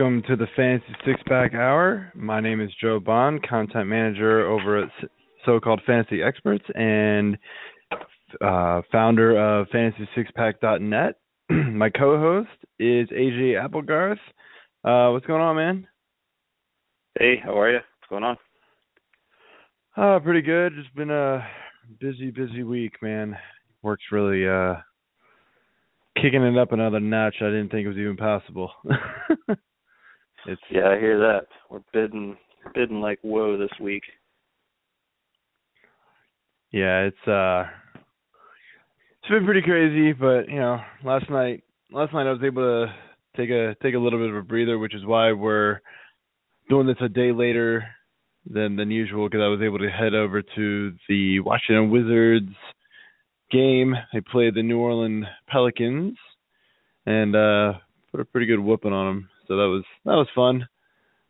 welcome to the Fantasy Six Pack Hour. My name is Joe Bond, content manager over at so-called Fantasy Experts and uh, founder of FantasySixPack.net. My co-host is AJ Applegarth. Uh, what's going on, man? Hey, how are you? What's going on? Uh, pretty good. Just been a busy, busy week, man. Work's really uh kicking it up another notch. I didn't think it was even possible. it's yeah, I hear that. We're bidding bidding like whoa this week. Yeah, it's uh it's been pretty crazy, but you know, last night last night I was able to take a take a little bit of a breather, which is why we're doing this a day later than than usual because I was able to head over to the Washington Wizards game. They played the New Orleans Pelicans and uh put a pretty good whooping on them. So that was that was fun.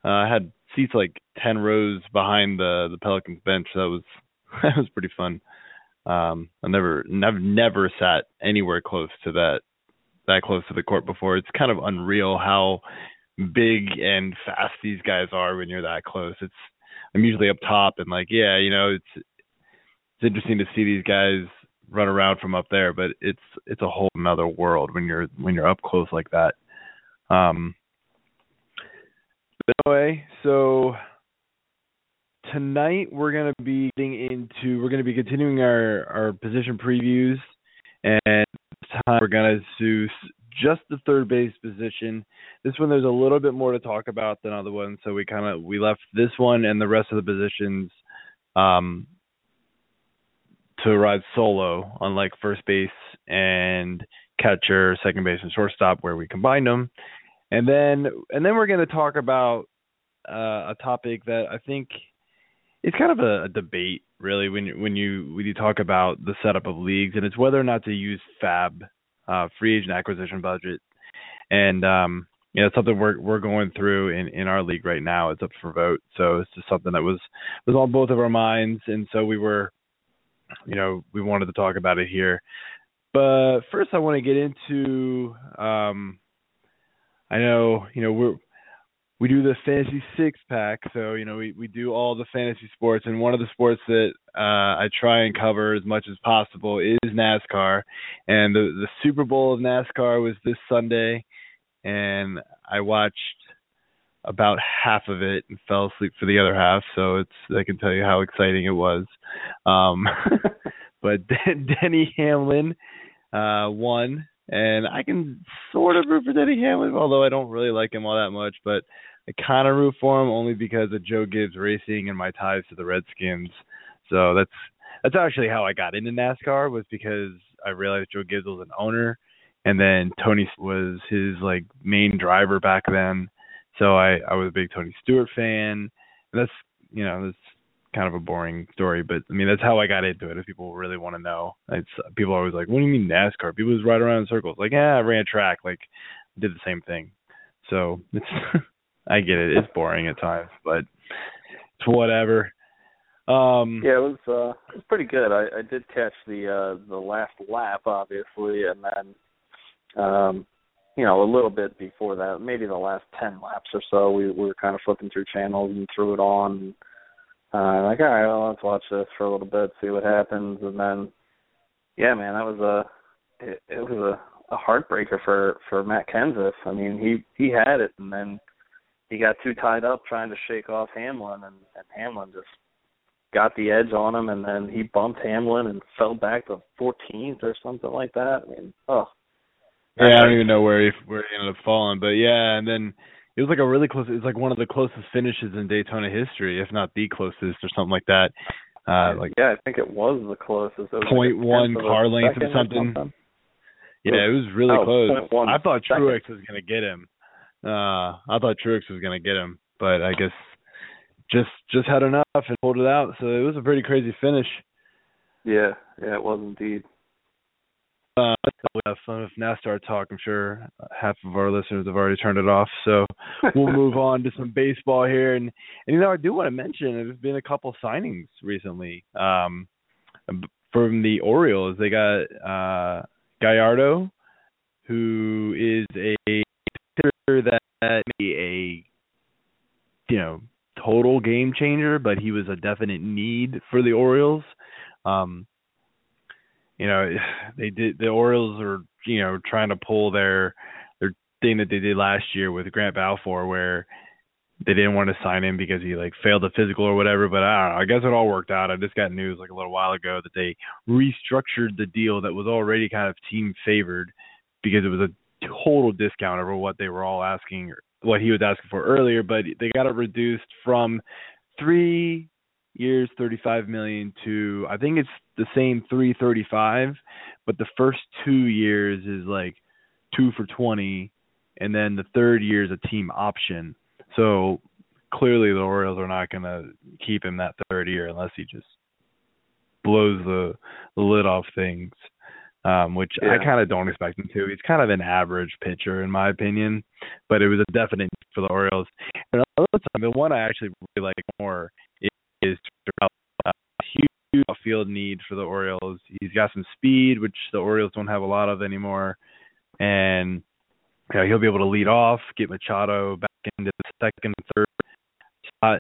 Uh, I had seats like ten rows behind the the Pelicans bench. That was that was pretty fun. Um, I never never never sat anywhere close to that that close to the court before. It's kind of unreal how big and fast these guys are when you're that close. It's I'm usually up top and like yeah, you know it's it's interesting to see these guys run around from up there, but it's it's a whole another world when you're when you're up close like that. Um, anyway, so tonight we're going to be getting into we're going to be continuing our our position previews, and this time we're going to do just the third base position. This one there's a little bit more to talk about than other ones, so we kind of we left this one and the rest of the positions um, to ride solo, unlike first base and catcher, second base, and shortstop, where we combined them. And then and then we're going to talk about uh, a topic that I think it's kind of a, a debate, really, when you, when you when you talk about the setup of leagues, and it's whether or not to use FAAB, uh, free agent acquisition budget, and um, you know, it's something we're we're going through in in our league right now. It's up for vote, so it's just something that was was on both of our minds, and so we were you know, we wanted to talk about it here. But first, I want to get into. Um, I know, you know, we're we do the fantasy six pack, so you know, we we do all the fantasy sports, and one of the sports that uh, I try and cover as much as possible is NASCAR, and the the Super Bowl of NASCAR was this Sunday, and I watched about half of it and fell asleep for the other half. So it's I can tell you how exciting it was. Um, but Denny Hamlin uh, won, and I can sort of root for Denny Hamlin, although I don't really like him all that much. But I kind of root for him only because of Joe Gibbs Racing and my ties to the Redskins. So that's that's actually how I got into NASCAR was because I realized Joe Gibbs was an owner, and then Tony was his like main driver back then so I I was a big Tony Stewart fan. And that's you know that's kind of a boring story, but I mean that's how I got into it. If people really want to know, it's people are always like, "What do you mean NASCAR?" People just ride around in circles. Like, yeah, I ran track. Like, did the same thing. So it's I get it. It's boring at times, but it's whatever. Um Yeah, it was uh it was pretty good. I, I did catch the uh the last lap obviously and then um you know, a little bit before that, maybe the last ten laps or so, we, we were kind of flipping through channels and threw it on. Uh, like, all right, well, let's watch this for a little bit, see what happens, and then, yeah, man, that was a, it, it was a, a heartbreaker for for Matt Kenseth. I mean, he he had it, and then he got too tied up trying to shake off Hamlin, and, and Hamlin just got the edge on him, and then he bumped Hamlin and fell back to 14th or something like that. I mean, oh, yeah, I don't even know where he where he ended up falling, but yeah, and then it was like a really close. It was like one of the closest finishes in Daytona history, if not the closest, or something like that. Uh, like yeah, I think it was the closest. Was point like one car length or something. or something. Yeah, it was really oh, close. I thought second. Truex was gonna get him. Uh, I thought Truex was gonna get him, but I guess just just had enough and pulled it out. So it was a pretty crazy finish. Yeah, yeah, it was indeed. Uh, we have fun with NASCAR talk. I'm sure half of our listeners have already turned it off. So we'll move on to some baseball here. And, and you know, I do want to mention there's been a couple signings recently um, from the Orioles. They got uh, Gallardo, who is a pitcher that a you know total game changer, but he was a definite need for the Orioles. Um, you know, they did the Orioles are you know trying to pull their their thing that they did last year with Grant Balfour, where they didn't want to sign him because he like failed the physical or whatever. But I don't know. I guess it all worked out. I just got news like a little while ago that they restructured the deal that was already kind of team favored because it was a total discount over what they were all asking, what he was asking for earlier. But they got it reduced from three years, thirty-five million to I think it's the same three thirty-five, but the first two years is like two for twenty, and then the third year is a team option so clearly the Orioles are not going to keep him that third year unless he just blows the, the lid off things. Um, which yeah. I kind of don't expect him to. He's kind of an average pitcher in my opinion, but it was a definite for the Orioles. And time, the one I actually really like more is, is a huge field need for the Orioles. He's got some speed, which the Orioles don't have a lot of anymore, and you know, he'll be able to lead off, get Machado back into the second, third spot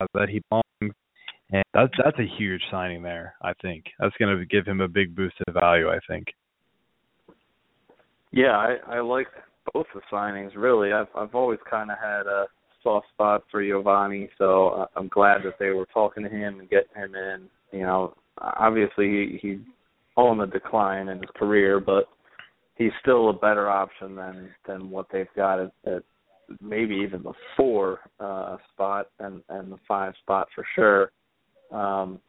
uh, that he belongs. And that's that's a huge signing there. I think that's going to give him a big boost of value. I think. Yeah, I I like both the signings. Really, I've I've always kind of had a soft spot for Yovani, so I'm glad that they were talking to him and getting him in. You know, obviously he, he's on the decline in his career, but he's still a better option than than what they've got at, at maybe even the four uh, spot and and the five spot for sure. Um,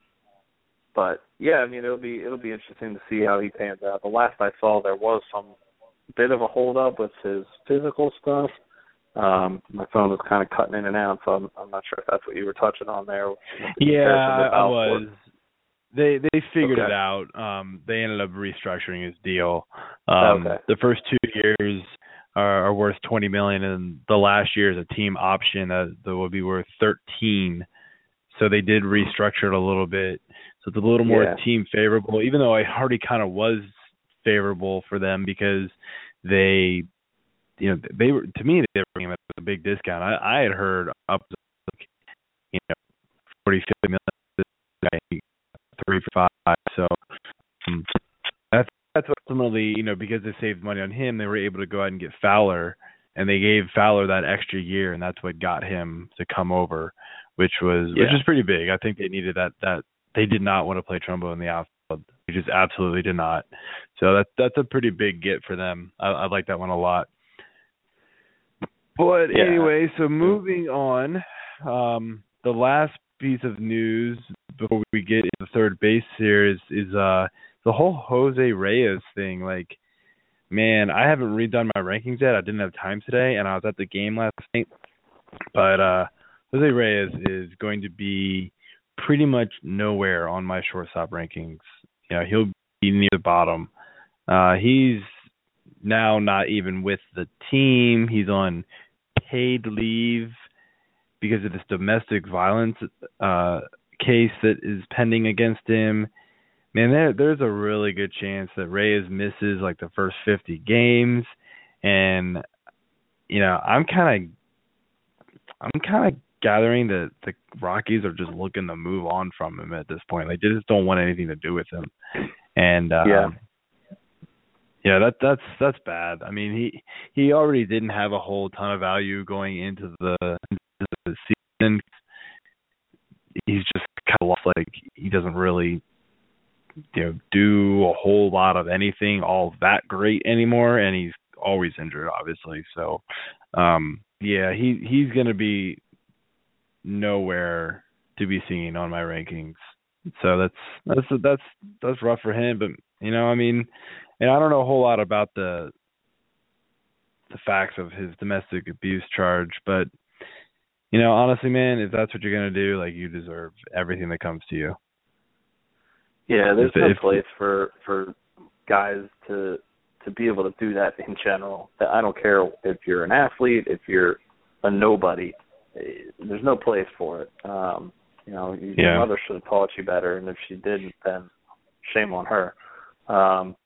but yeah, I mean it'll be it'll be interesting to see how he pans out. The last I saw, there was some bit of a hold up with his physical stuff. Um, my phone was kind of cutting in and out, so I'm, I'm not sure if that's what you were touching on there. Yeah, I was. They they figured okay. it out. Um, they ended up restructuring his deal. Um, okay. The first two years are, are worth twenty million, and the last year is a team option that, that will be worth thirteen. So they did restructure it a little bit, so it's a little more yeah. team favorable. Even though I already kind of was favorable for them because they, you know, they were to me they were giving it a big discount. I, I had heard up to like, you know forty fifty million three for five. So um, that's that's ultimately you know because they saved money on him, they were able to go ahead and get Fowler, and they gave Fowler that extra year, and that's what got him to come over, which was yeah. which is pretty big. I think they needed that that they did not want to play Trumbo in the outfield. They just absolutely did not. So that's that's a pretty big get for them. I, I like that one a lot. But yeah. anyway, so moving on, um, the last piece of news before we get into third base here is is uh the whole Jose Reyes thing. Like, man, I haven't redone my rankings yet. I didn't have time today, and I was at the game last night. But uh Jose Reyes is going to be pretty much nowhere on my shortstop rankings. You know, he'll be near the bottom. Uh he's now not even with the team. He's on paid leave because of this domestic violence uh case that is pending against him. Man, there there's a really good chance that Reyes misses like the first 50 games and you know, I'm kind of I'm kind of gathering that the Rockies are just looking to move on from him at this point. Like they just don't want anything to do with him. And uh yeah. Yeah, that that's that's bad. I mean, he he already didn't have a whole ton of value going into the, into the season. He's just kind of lost like he doesn't really you know do a whole lot of anything all that great anymore, and he's always injured, obviously. So, um, yeah, he he's gonna be nowhere to be seen on my rankings. So that's that's that's that's rough for him. But you know, I mean, and I don't know a whole lot about the the facts of his domestic abuse charge, but you know, honestly, man, if that's what you're gonna do, like you deserve everything that comes to you. Yeah, there's if, no if, place for for guys to to be able to do that in general. I don't care if you're an athlete, if you're a nobody. Eh, there's no place for it. Um, you know, your yeah. mother should have taught you better, and if she didn't, then shame on her. Um,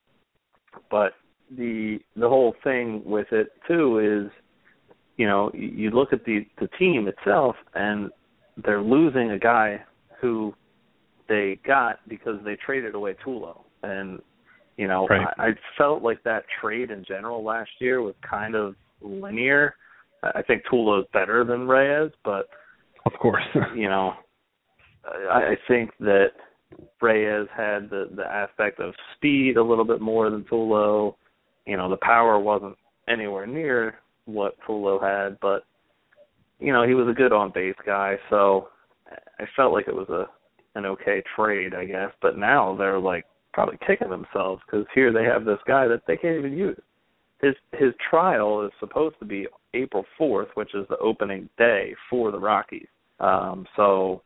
but the the whole thing with it too is you know, you look at the the team itself, and they're losing a guy who they got because they traded away Tulo, and you know, right. I, I felt like that trade in general last year was kind of linear. I think Tulo is better than Reyes, but of course, you know, I, I think that Reyes had the the aspect of speed a little bit more than Tulo. You know, the power wasn't anywhere near what Tulo had, but you know, he was a good on base guy, so I felt like it was a an okay trade, I guess. But now they're like probably kicking themselves because here they have this guy that they can't even use. His his trial is supposed to be April fourth, which is the opening day for the Rockies. Um, so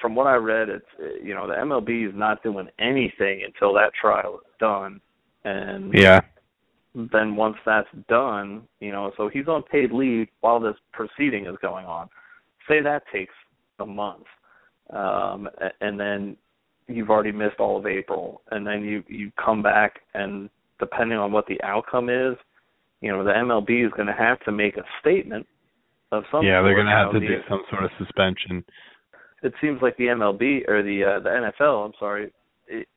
from what I read, it's you know the MLB is not doing anything until that trial is done, and yeah, then once that's done, you know, so he's on paid leave while this proceeding is going on. Say that takes a month, um, and then you've already missed all of April, and then you you come back, and depending on what the outcome is, you know, the MLB is going to have to make a statement of some. Yeah, they're going to have to do some sort of suspension it seems like the MLB or the uh, the NFL, I'm sorry,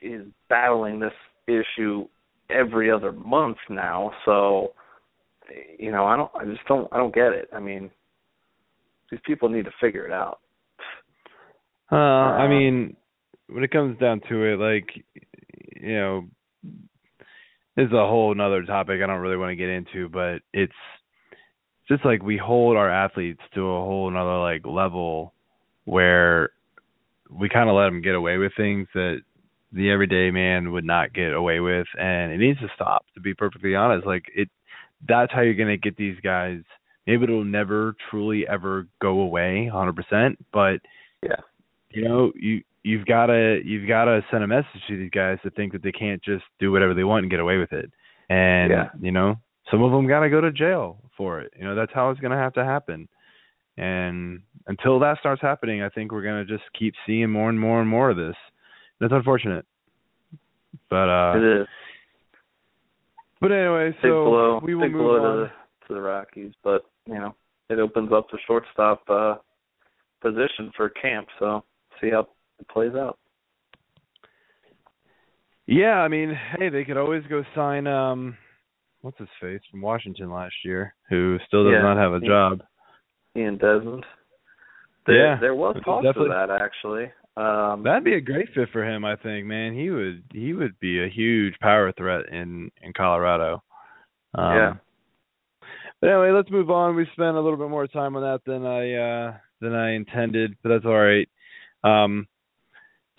is battling this issue every other month now. So, you know, I don't, I just don't, I don't get it. I mean, these people need to figure it out. Uh, I mean, when it comes down to it, like, you know, this is a whole another topic I don't really want to get into, but it's just like we hold our athletes to a whole another like level where we kind of let them get away with things that the everyday man would not get away with and it needs to stop to be perfectly honest. Like it that's how you're going to get these guys. Maybe it'll never truly ever go away 100% but yeah. you know you you've got to you've got to send a message to these guys to think that they can't just do whatever they want and get away with it. And yeah. you know some of them got to go to jail for it. You know that's how it's going to have to happen and until that starts happening, I think we're gonna just keep seeing more and more and more of this. That's unfortunate. But uh it is. But anyway, so blow, we will move on to the, to the Rockies, but you know it opens up the shortstop uh position for camp. So see how it plays out. Yeah, I mean, hey, they could always go sign um what's his face from Washington last year, who still does yeah, not have a job. Ian Desmond. There, yeah, there was talk of that actually. Um, that'd be a great fit for him, I think. Man, he would he would be a huge power threat in in Colorado. Um, yeah. But anyway, let's move on. We spent a little bit more time on that than I uh than I intended, but that's all right. Um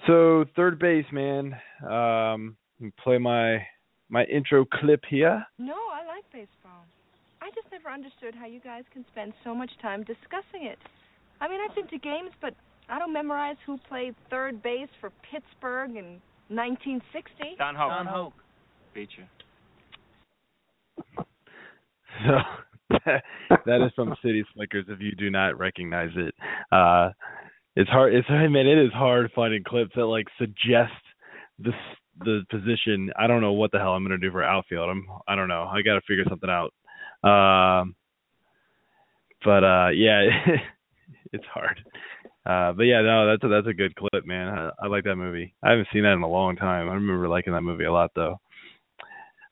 so third base, man. Um play my my intro clip here. No, I like baseball. I just never understood how you guys can spend so much time discussing it. I mean, I've been to games, but I don't memorize who played third base for Pittsburgh in 1960. Don Hoak. Don Hoak. Beat you. So that is from City Slickers. If you do not recognize it, uh, it's hard. It's I mean, it is hard finding clips that like suggest the the position. I don't know what the hell I'm gonna do for outfield. I'm I don't know. I got to figure something out. Um, but uh, yeah, it's hard. Uh, but yeah, no, that's a, that's a good clip, man. I, I like that movie. I haven't seen that in a long time. I remember liking that movie a lot, though.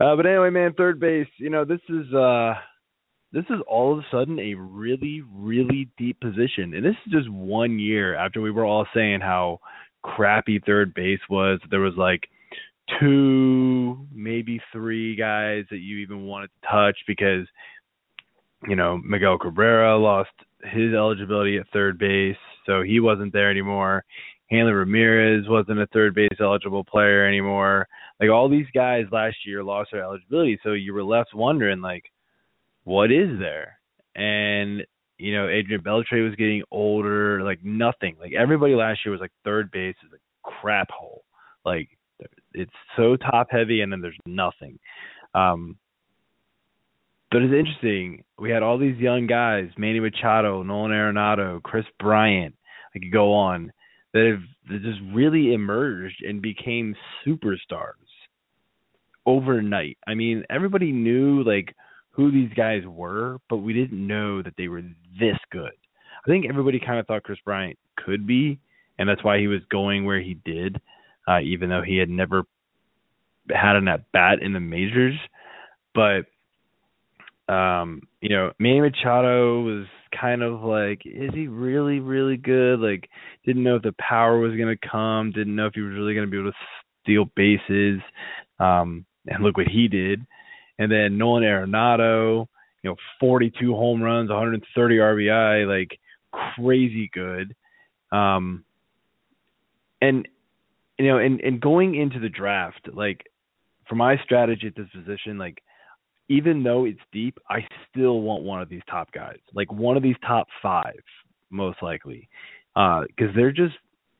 Uh, but anyway, man, third base. You know, this is uh, this is all of a sudden a really, really deep position, and this is just one year after we were all saying how crappy third base was. There was like two, maybe three guys that you even wanted to touch because you know Miguel Cabrera lost his eligibility at third base, so he wasn't there anymore. Hanley Ramirez wasn't a third base eligible player anymore. Like all these guys last year lost their eligibility, so you were left wondering like, what is there? And you know, Adrian Beltre was getting older, like nothing. Like everybody last year was like third base is a crap hole. Like it's so top heavy and then there's nothing. Um but it's interesting. We had all these young guys, Manny Machado, Nolan Arenado, Kris Bryant, I could go on, that have that just really emerged and became superstars overnight. I mean, everybody knew like who these guys were, but we didn't know that they were this good. I think everybody kind of thought Kris Bryant could be, and that's why he was going where he did, uh, even though he had never had an at bat in the majors. But um, you know, Manny Machado was kind of like, is he really, really good? Like, didn't know if the power was to come, didn't know if he was really to be able to steal bases. Um, and look what he did. And then Nolan Arenado, you know, 42 home runs, 130 RBI, like crazy good. Um, and you know, and and going into the draft, like for my strategy at this position, like even though it's deep, I still want one of these top guys, like one of these top five, most likely, because uh, they're just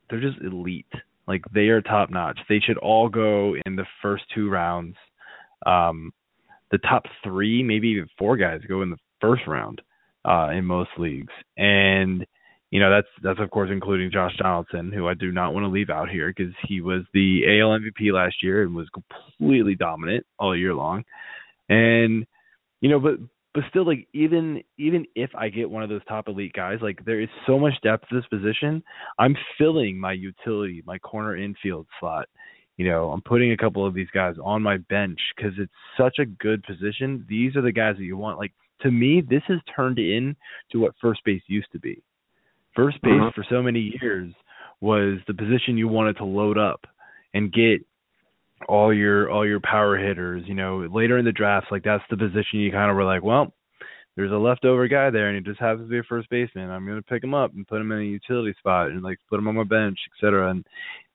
they're just elite. Like they are top notch. They should all go in the first two rounds. Um, the top three, maybe even four guys, go in the first round uh, in most leagues, and you know that's that's of course including Josh Donaldson, who I do not want to leave out here because he was the AL MVP last year and was completely dominant all year long. And you know, but but still like even even if I get one of those top elite guys, like there is so much depth to this position. I'm filling my utility, my corner infield slot. You know, I'm putting a couple of these guys on my bench because it's such a good position. These are the guys that you want. Like to me, this has turned in to what first base used to be. First base uh-huh. for so many years was the position you wanted to load up and get all your all your power hitters. You know, later in the drafts, like that's the position you kind of were like, well, there's a leftover guy there, and he just happens to be a first baseman. I'm gonna pick him up and put him in a utility spot and like put him on my bench, etc. And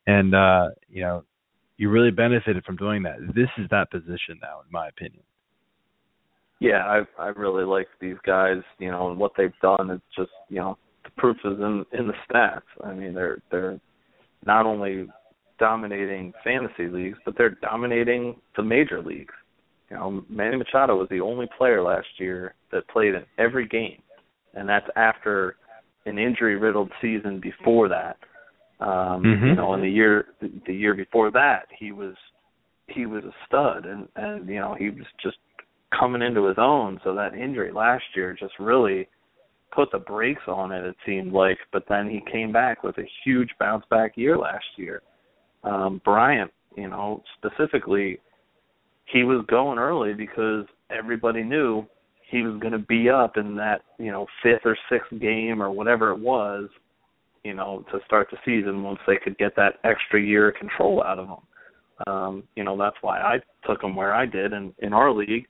and uh, you know, you really benefited from doing that. This is that position now, in my opinion. Yeah, I I really like these guys. You know, and what they've done is just you know the proof is in in the stats. I mean, they're they're not only dominating fantasy leagues, but they're dominating the major leagues. You know, Manny Machado was the only player last year that played in every game, and that's after an injury-riddled season before that. Um, mm-hmm. You know, in the year the, the year before that, he was he was a stud, and and you know he was just coming into his own. So that injury last year just really put the brakes on it. It seemed like, but then he came back with a huge bounce back year last year um, Bryant, you know, specifically, he was going early because everybody knew he was going to be up in that, you know, fifth or sixth game or whatever it was, you know, to start the season once they could get that extra year of control out of him. Um, you know, that's why I took him where I did in, in our league.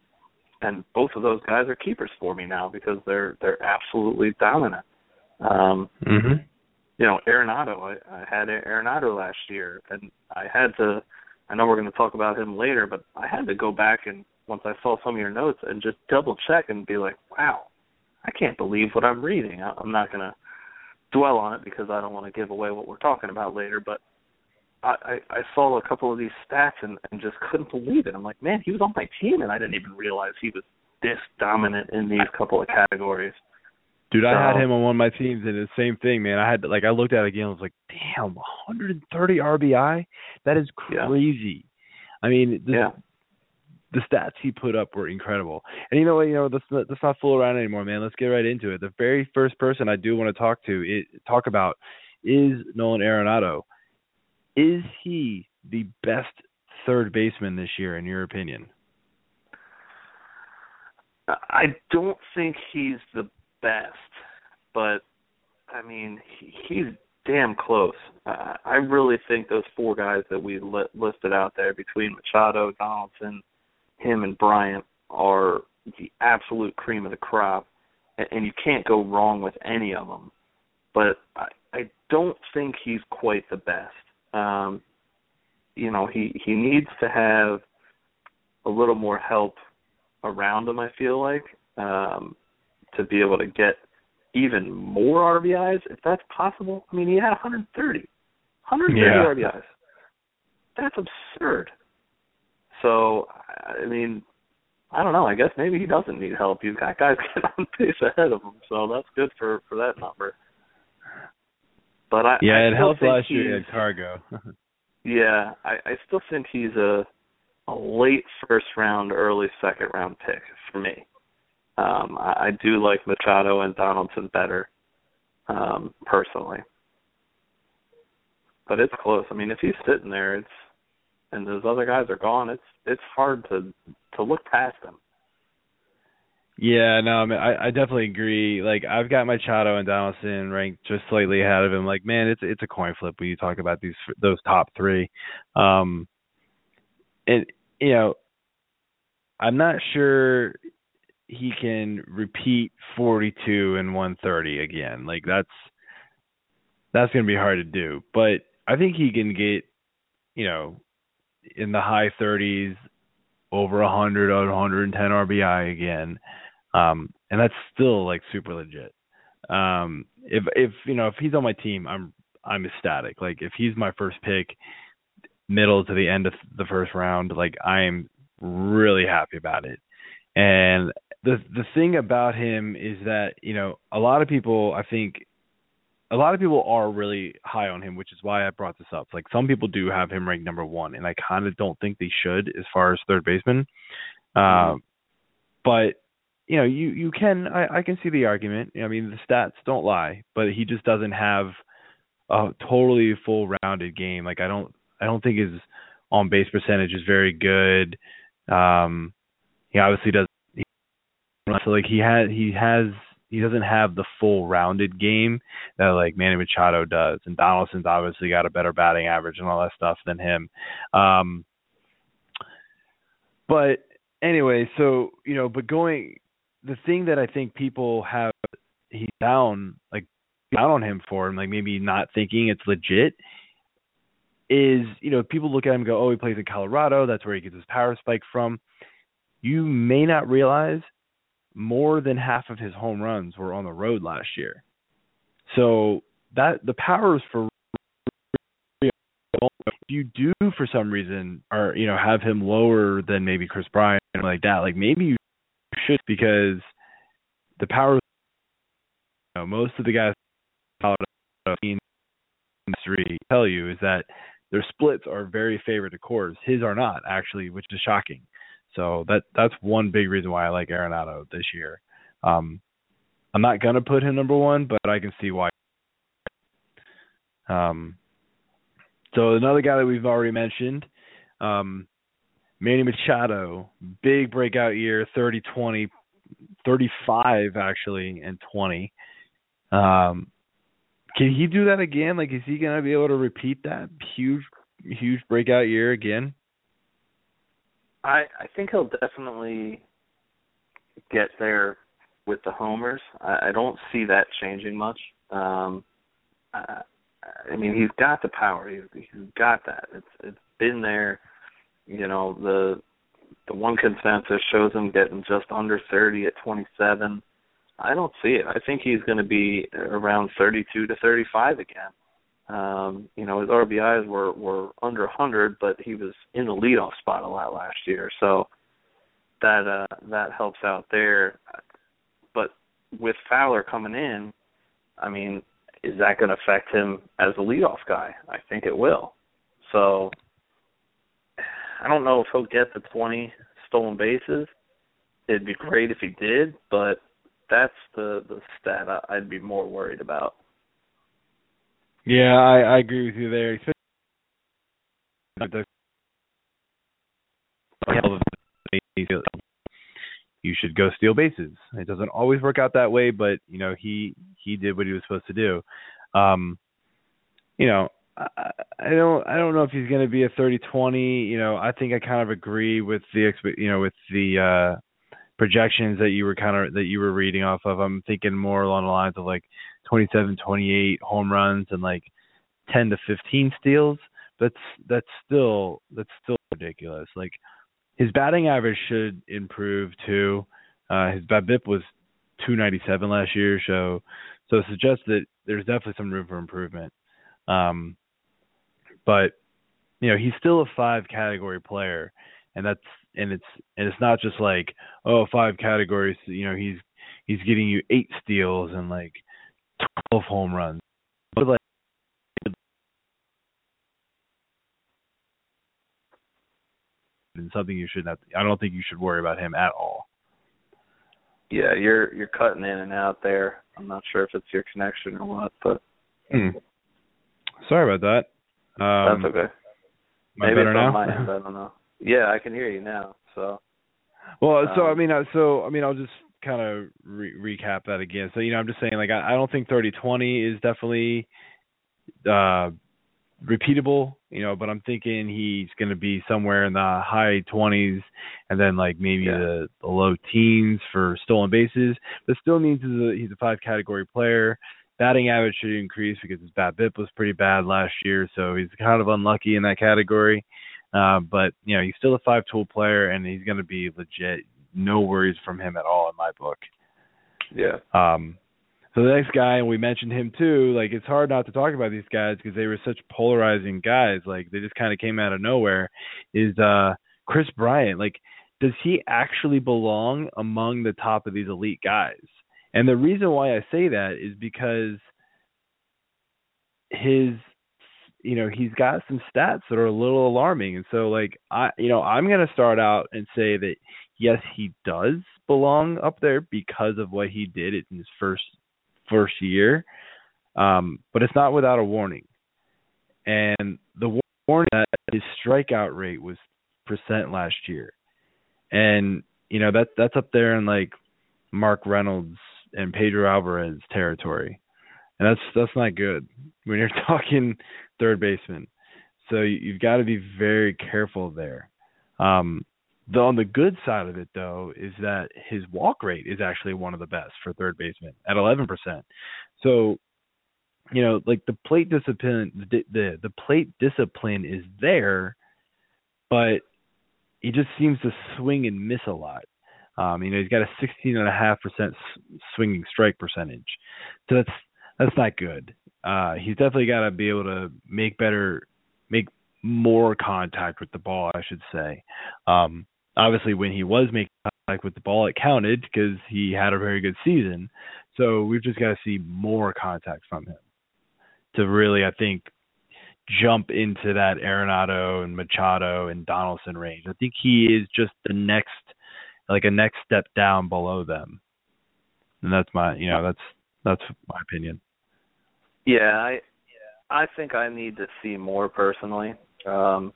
And both of those guys are keepers for me now because they're they're absolutely dominant. Um, mm-hmm you know, Arenado. I, I had Arenado last year, and I had to. I know we're going to talk about him later, but I had to go back and once I saw some of your notes and just double check and be like, wow, I can't believe what I'm reading. I, I'm not going to dwell on it because I don't want to give away what we're talking about later, but I, I, saw a couple of these stats and, and just couldn't believe it. I'm like, man, he was on my team, and I didn't even realize he was this dominant in these couple of categories. Dude, I had him on one of my teams, and the same thing, man. I had like I looked at it again, and was like, damn, 130 RBI. That is crazy. Yeah. I mean, the, yeah. the stats he put up were incredible. And you know what? You know, let's let's not fool around anymore, man. Let's get right into it. The very first person I do want to talk to it, talk about is Nolan Arenado. Is he the best third baseman this year, in your opinion? I don't think he's the best, but I mean he, he's damn close. Uh, I really think those four guys that we li- listed out there between Machado, Donaldson, him, and Bryant are the absolute cream of the crop, and, and you can't go wrong with any of them. But I, I don't think he's quite the best. Um, you know, he he needs to have a little more help around him. I feel like um, to be able to get even more RBIs, if that's possible. I mean, he had 130, 130 yeah. RBIs. That's absurd. So, I mean, I don't know. I guess maybe he doesn't need help. You've got guys getting on pace ahead of him, so that's good for for that number. But I yeah, I it helped last year at Cargo. yeah, I I still think he's a a late first round, early second round pick for me. Um, I, I do like Machado and Donaldson better, um, personally. But it's close. I mean, if he's sitting there, it's and those other guys are gone. It's it's hard to to look past them. Yeah, no, I mean, I, I definitely agree. Like, I've got Machado and Donaldson ranked just slightly ahead of him. Like, man, it's it's a coin flip when you talk about these those top three. Um, and you know, I'm not sure he can repeat 42 and 130 again. Like, that's that's gonna be hard to do. But I think he can get, you know, in the high 30s, over 100 or 110 RBI again. Um, and that's still like super legit. Um, if if you know if he's on my team, I'm I'm ecstatic. Like if he's my first pick, middle to the end of the first round, like I'm really happy about it. And the the thing about him is that you know a lot of people I think a lot of people are really high on him, which is why I brought this up. Like some people do have him ranked number one, and I kind of don't think they should as far as third baseman. mm-hmm. but you know, you you can I, I can see the argument. I mean, the stats don't lie, but he just doesn't have a totally full rounded game. Like I don't I don't think his on base percentage is very good. Um, he obviously does. He, so like he has he has he doesn't have the full rounded game that like Manny Machado does, and Donaldson's obviously got a better batting average and all that stuff than him. Um, but anyway, so you know, but going the thing that I think people have he's down like down on him for and like maybe not thinking it's legit is you know people look at him and go oh he plays in Colorado. That's where he gets his power spike from. You may not realize more than half of his home runs were on the road last year. So that the powers for if you do for some reason or you know have him lower than maybe Kris Bryant like that like maybe you should because the power. You know, most of the guys of industry tell you is that their splits are very favored to Coors. His are not actually, which is shocking. So that that's one big reason why I like Arenado this year. Um, I'm not gonna put him number one, but I can see why. Um, so another guy that we've already mentioned, um, Manny Machado, big breakout year, 30 20, 35 actually, and 20. Um, can he do that again? Like, is he going to be able to repeat that huge, huge breakout year again? I I think he'll definitely get there with the homers. I, I don't see that changing much. Um, I, I mean, he's got the power. He's, he's got that. It's it's been there you know, the the one consensus shows him getting just under 30 at 27. I don't see it. I think he's going to be around 32 to 35 again. Um, you know, his RBIs were were under 100, but he was in the leadoff spot a lot last year, so that uh, that helps out there. But with Fowler coming in, I mean, is that going to affect him as a leadoff guy? I think it will. So I don't know if he'll get the 20 stolen bases. It'd be great if he did, but that's the the stat I, would be more worried about. Yeah, I, I agree with you there. You should go steal bases. It doesn't always work out that way, but you know he he did what he was supposed to do. Um, you know, I, don't I don't know if he's going to be a 30-20. You know, I think I kind of agree with the you know with the uh projections that you were kind of that you were reading off of. I'm thinking more along the lines of like 27, 28 home runs and like 10 to 15 steals. That's that's still that's still ridiculous. Like his batting average should improve too. Uh his BABIP was 297 last year, so so it suggests that there's definitely some room for improvement. Um but you know he's still a five category player, and that's and it's and it's not just like oh five categories. You know he's he's getting you eight steals and like twelve home runs. But like and something you should not. I don't think you should worry about him at all. Yeah, you're you're cutting in and out there. I'm not sure if it's your connection or what, but hmm. sorry about that. Um, that's okay. Maybe it's now? on my end. I don't know. Yeah, I can hear you now. So. Well, so um, I mean, uh, so I mean, I'll just kind of re- recap that again. So you know, I'm just saying, like, I, I don't think 30-20 is definitely uh repeatable, you know, but I'm thinking he's going to be somewhere in the high 20s and then like maybe Yeah. the, the low teens for stolen bases, but still needs he's a, he's a five category player. Batting average should increase because his BABIP was pretty bad last year, so he's kind of unlucky in that category. Uh, but you know, he's still a five tool player and he's going to be legit. No worries from him at all in my book. Yeah. Um, so the next guy, and we mentioned him too. Like it's hard not to talk about these guys because they were such polarizing guys. Like they just kind of came out of nowhere. Is uh Kris Bryant? Like, does he actually belong among the top of these elite guys? And the reason why I say that is because his you know he's got some stats that are a little alarming. And so like i you know i'm going to start out and say that yes he does belong up there because of what he did in his first first year um but it's not without a warning. And the warning that his strikeout rate was percent last year. And you know that that's up there in like mark reynolds and pedro alvarez territory and that's that's not good when you're talking third baseman. So you- you've got to be very careful there. Um, the on the good side of it though is that his walk rate is actually one of the best for third baseman at 11%. So you know, like the plate discipline the the, the plate discipline is there, but he just seems to swing and miss a lot. Um, you know, he's got a 16.5% swinging strike percentage. So that's that's not good. Uh, he's definitely got to be able to make better, make more contact with the ball, I should say. Um, obviously, when he was making contact with the ball, it counted because he had a very good season. So we've just got to see more contact from him to really, I think, jump into that Arenado and Machado and Donaldson range. I think he is just the next, like a next step down below them. And that's my, you know, that's that's my opinion. Yeah, I I think I need to see more personally. Um,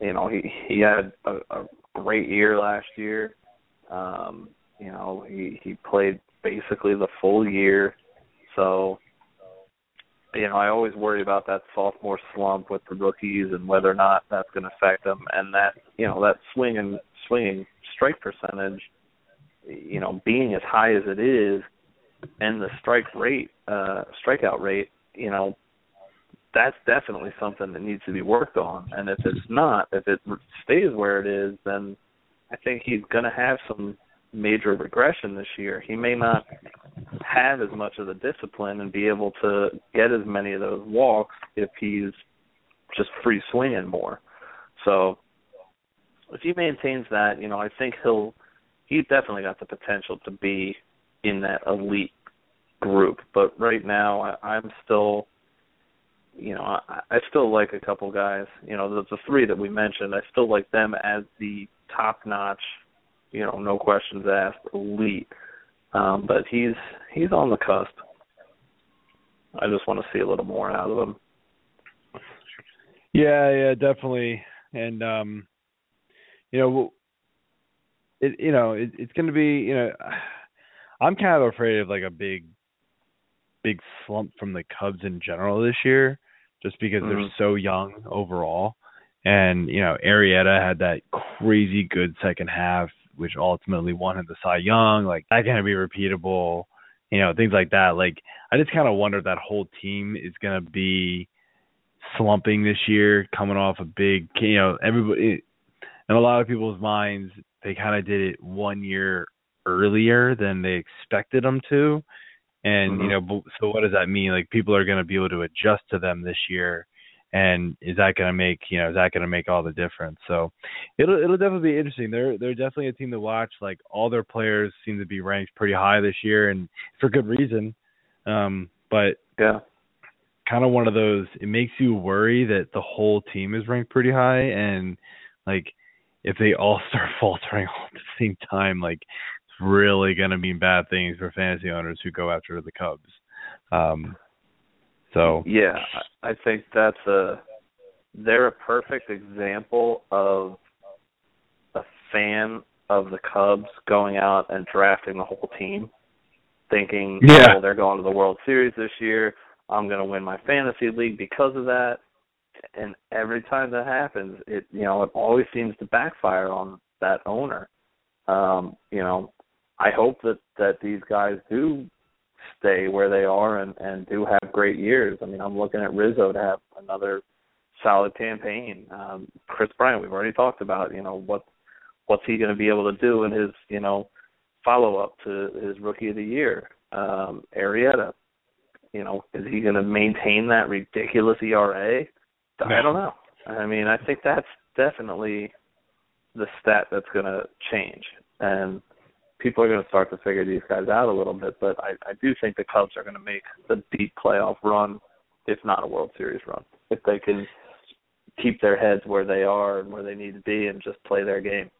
you know, he he had a, a great year last year. Um, you know, he he played basically the full year. So, you know, I always worry about that sophomore slump with the rookies and whether or not that's going to affect them. And that, you know, that swing and swinging strike percentage, you know, being as high as it is, and the strike rate, uh, strikeout rate, you know, that's definitely something that needs to be worked on. And if it's not, if it stays where it is, then I think he's going to have some major regression this year. He may not have as much of the discipline and be able to get as many of those walks if he's just free swinging more. So if he maintains that, you know, I think he'll he definitely got the potential to be in that elite group. But right now, I, I'm still, you know, I, I still like a couple guys. You know, the, the three that we mentioned, I still like them as the top notch. You know, no questions asked, elite. Um, but he's he's on the cusp. I just want to see a little more out of him. Yeah, yeah, definitely. And um you know, it you know, it, it's going to be, you know, I'm kind of afraid of like a big big slump from the Cubs in general this year just because they're Mhm. so young overall. And, you know, Arrieta had that crazy good second half which ultimately won him the Cy Young, like that can be repeatable, you know, things like that. Like I just kind of wonder if that whole team is going to be slumping this year, coming off a big, you know, everybody in a lot of people's minds, they kind of did it one year earlier than they expected them to. And, you Mhm. know, so what does that mean? Like people are going to be able to adjust to them this year. And is that going to make, you know, is that going to make all the difference? So it'll, it'll definitely be interesting. They're, they're definitely a team to watch. Like all their players seem to be ranked pretty high this year and for good reason. Um, but Yeah. kind of one of those it makes you worry that the whole team is ranked pretty high and like if they all start faltering all at the same time like it's really going to mean bad things for fantasy owners who go after the Cubs. Um, so yeah, I think that's a they're a perfect example of a fan of the Cubs going out and drafting the whole team, thinking, yeah. oh, they're going to the World Series this year. I'm going to win my fantasy league because of that. And every time that happens, it you know it always seems to backfire on that owner. Um, you know, I hope that that these guys do stay where they are and and do have great years. I mean, I'm looking at Rizzo to have another solid campaign. Um, Kris Bryant, we've already talked about. You know what what's he going to be able to do in his you know follow up to his rookie of the year. Um, Arrieta, you know, is he going to maintain that ridiculous ERA? I don't know. I mean, I think that's definitely the stat that's going to change, and people are going to start to figure these guys out a little bit. But I, I do think the Cubs are going to make a deep playoff run, if not a World Series run, if they can keep their heads where they are and where they need to be and just play their game.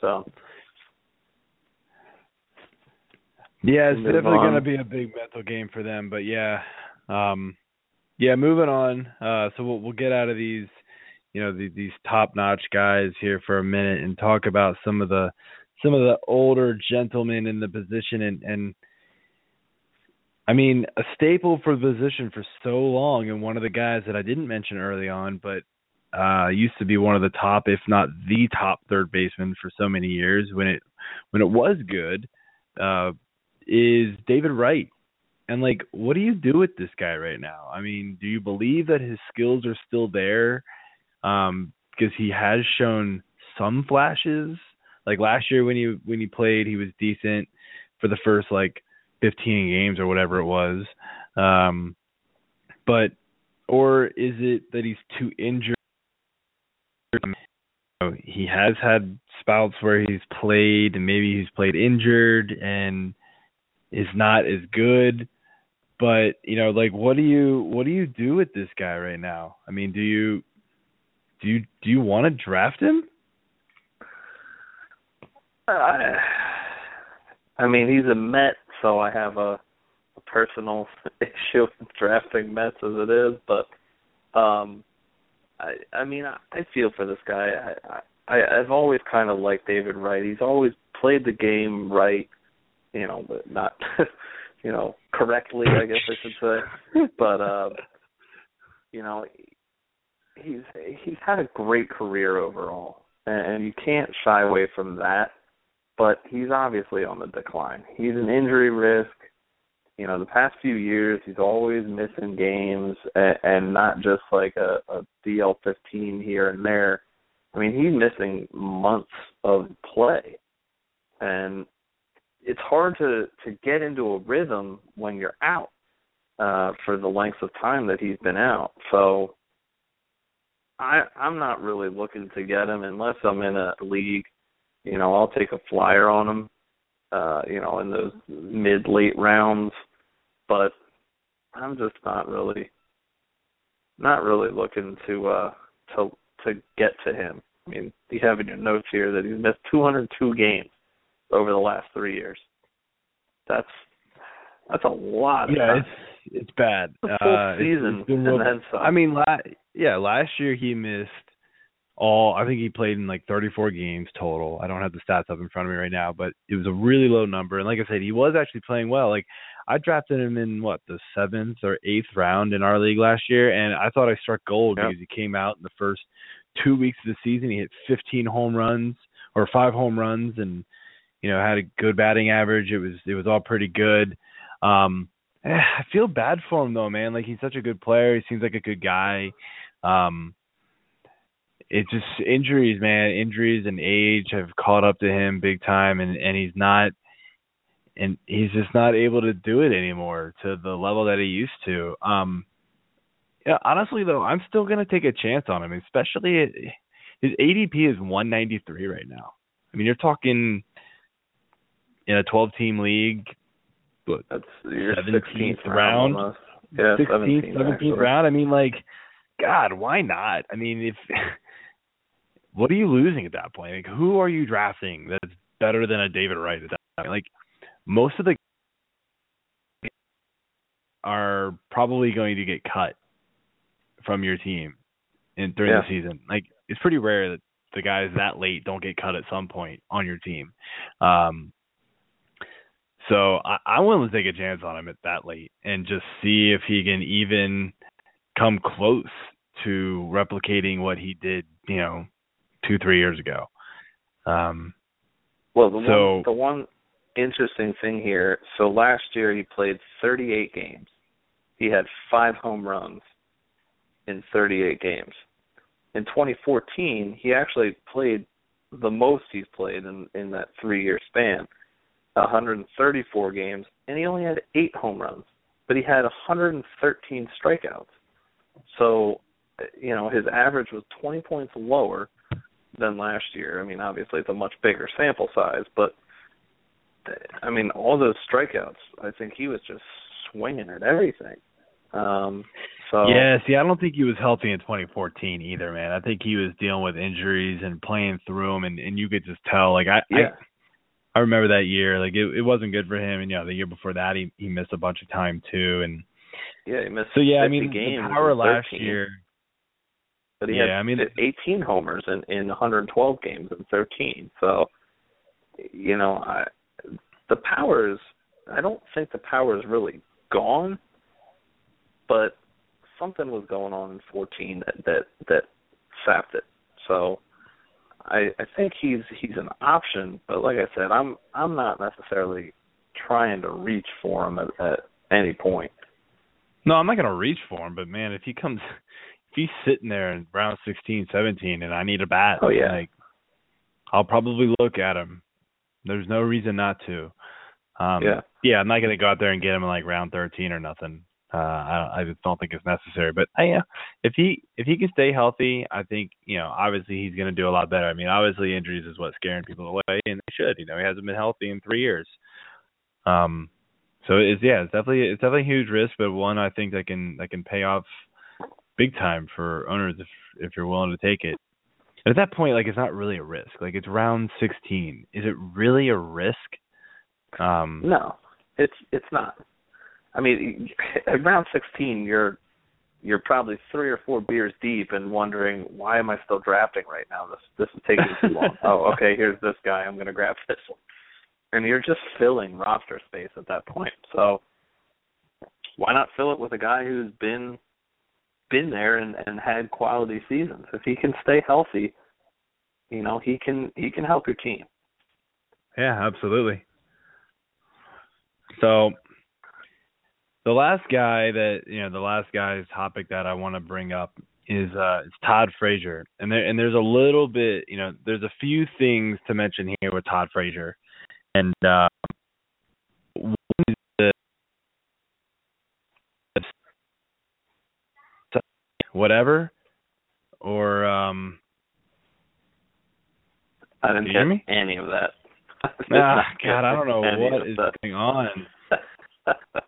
So. Yeah, it's definitely going to be a big mental game for them. But yeah, um, yeah, moving on. Uh, so we'll we'll get out of these, you know, these, these top-notch guys here for a minute and talk about some of the some of the older gentlemen in the position and and I mean a staple for the position for so long and one of the guys that I didn't mention early on, but uh used to be one of the top, if not the top third baseman for so many years when it when it was good, uh, is David Wright. And like, what do you do with this guy right now? I mean, do you believe that his skills are still there? Um, because he has shown some flashes. Like last year when he when he played, he was decent for the first like 15 games or whatever it was. Um, but or is it that he's too injured? He has had spouts where he's played and maybe he's played injured and is not as good but you know like what do you what do you do with this guy right now? I mean do you do you do you want to draft him? Uh, i mean he's a met so i have a, a personal issue with drafting mets as it is but um i i mean i, I feel for this guy. I i i've always kind of liked david wright. He's always played the game right you know but not you know, correctly, I guess I should say. But uh you know, he's he's had a great career overall, and you can't shy away from that. But he's obviously on the decline. He's an injury risk. You know, the past few years, he's always missing games, and, and not just like a, a DL 15 here and there. I mean, he's missing months of play, and it's hard to to get into a rhythm when you're out uh for the length of time that he's been out. So I I'm not really looking to get him unless I'm in a league. You know, I'll take a flyer on him uh, you know, in those mid late rounds. But I'm just not really not really looking to uh to to get to him. I mean, you have in your notes here that he's missed 202 games over the last three years. That's that's a lot. Yeah, it's it's bad. A full uh, season, it's, it's real, and then some. I mean, la- yeah, last year he missed all. I think he played in like 34 games total. I don't have the stats up in front of me right now, but it was a really low number. And like I said, he was actually playing well. Like I drafted him in what the seventh or eighth round in our league last year, and I thought I struck gold Yep. because he came out in the first two weeks of the season. He hit 15 home runs or five home runs, and you know had a good batting average. It was it was all pretty good. Um, eh, I feel bad for him though, man. Like he's such a good player. He seems like a good guy. Um, it's just injuries, man. Injuries and age have caught up to him big time, and and he's not, and he's just not able to do it anymore to the level that he used to. Um, yeah, honestly though, I'm still gonna take a chance on him, especially his ADP is 193 right now. I mean, you're talking in a 12 team league, But That's your 17th 16th round? almost. Yeah, 16th, 17th, 17th actually. round. I mean, like, God, why not? I mean, if what are you losing at that point? Like, who are you drafting that's better than a David Wright at that point? like most of the are probably going to get cut from your team in during Yeah. the season. Like it's pretty rare that the guys that late don't get cut at some point on your team. Um so I, I'm willing to take a chance on him at that late and just see if he can even come close to replicating what he did, you know, two, three years ago. Um Well, the So- one the one interesting thing here. So last year he played 38 games. He had five home runs in 38 games. In 2014, he actually played the most he's played in in that three year span, 134 games, and he only had eight home runs, but he had 113 strikeouts. So, you know, his average was 20 points lower than last year. I mean, obviously it's a much bigger sample size, but I mean, all those strikeouts, I think he was just swinging at everything. Um, so Yeah, see, I don't think he was healthy in 2014 either, man. I think he was dealing with injuries and playing through them, and and you could just tell. Like I, yeah, I, I remember that year. Like it, it wasn't good for him, and you know, the year before that, he he missed a bunch of time too, and yeah, he missed so yeah, I mean, games the power last 13, year. but he yeah, had I mean- 18 homers in in 112 games in 13. So, you know, I the power is. I don't think the power is really gone, but something was going on in 14 that that that sapped it. So I I think he's he's an option, but like I said, I'm I'm not necessarily trying to reach for him at, at any point. No, I'm not gonna reach for him, but man, if he comes, if he's sitting there in round 16, 17, and I need a bat, Oh, yeah. like I'll probably look at him. There's no reason not to. Um, Yeah. yeah, I'm not gonna go out there and get him in like round 13 or nothing. Uh, I I just don't think it's necessary. But uh, yeah, if he if he can stay healthy, I think you know obviously he's gonna do a lot better. I mean, obviously injuries is what's scaring people away, and they should. You know, he hasn't been healthy in three years. Um, so it's yeah, it's definitely it's definitely a huge risk, but one I think that can that can pay off big time for owners if if you're willing to take it. And at that point, like it's not really a risk. Like it's round 16. Is it really a risk? Um, No, it's it's not. I mean, at round 16, you're you're probably three or four beers deep and wondering why am I still drafting right now? This this is taking too long. oh, okay, here's this guy. I'm going to grab this one, and you're just filling roster space at that point. So why not fill it with a guy who's been been there and and had quality seasons? If he can stay healthy, you know he can he can help your team. Yeah, absolutely. So the last guy that you know, the last guy's topic that I want to bring up is uh it's Todd Frazier. And there and there's a little bit, you know, there's a few things to mention here with Todd Frazier. And uh one is the whatever or um I didn't hear get any of that. ah, God, I don't know what is going on.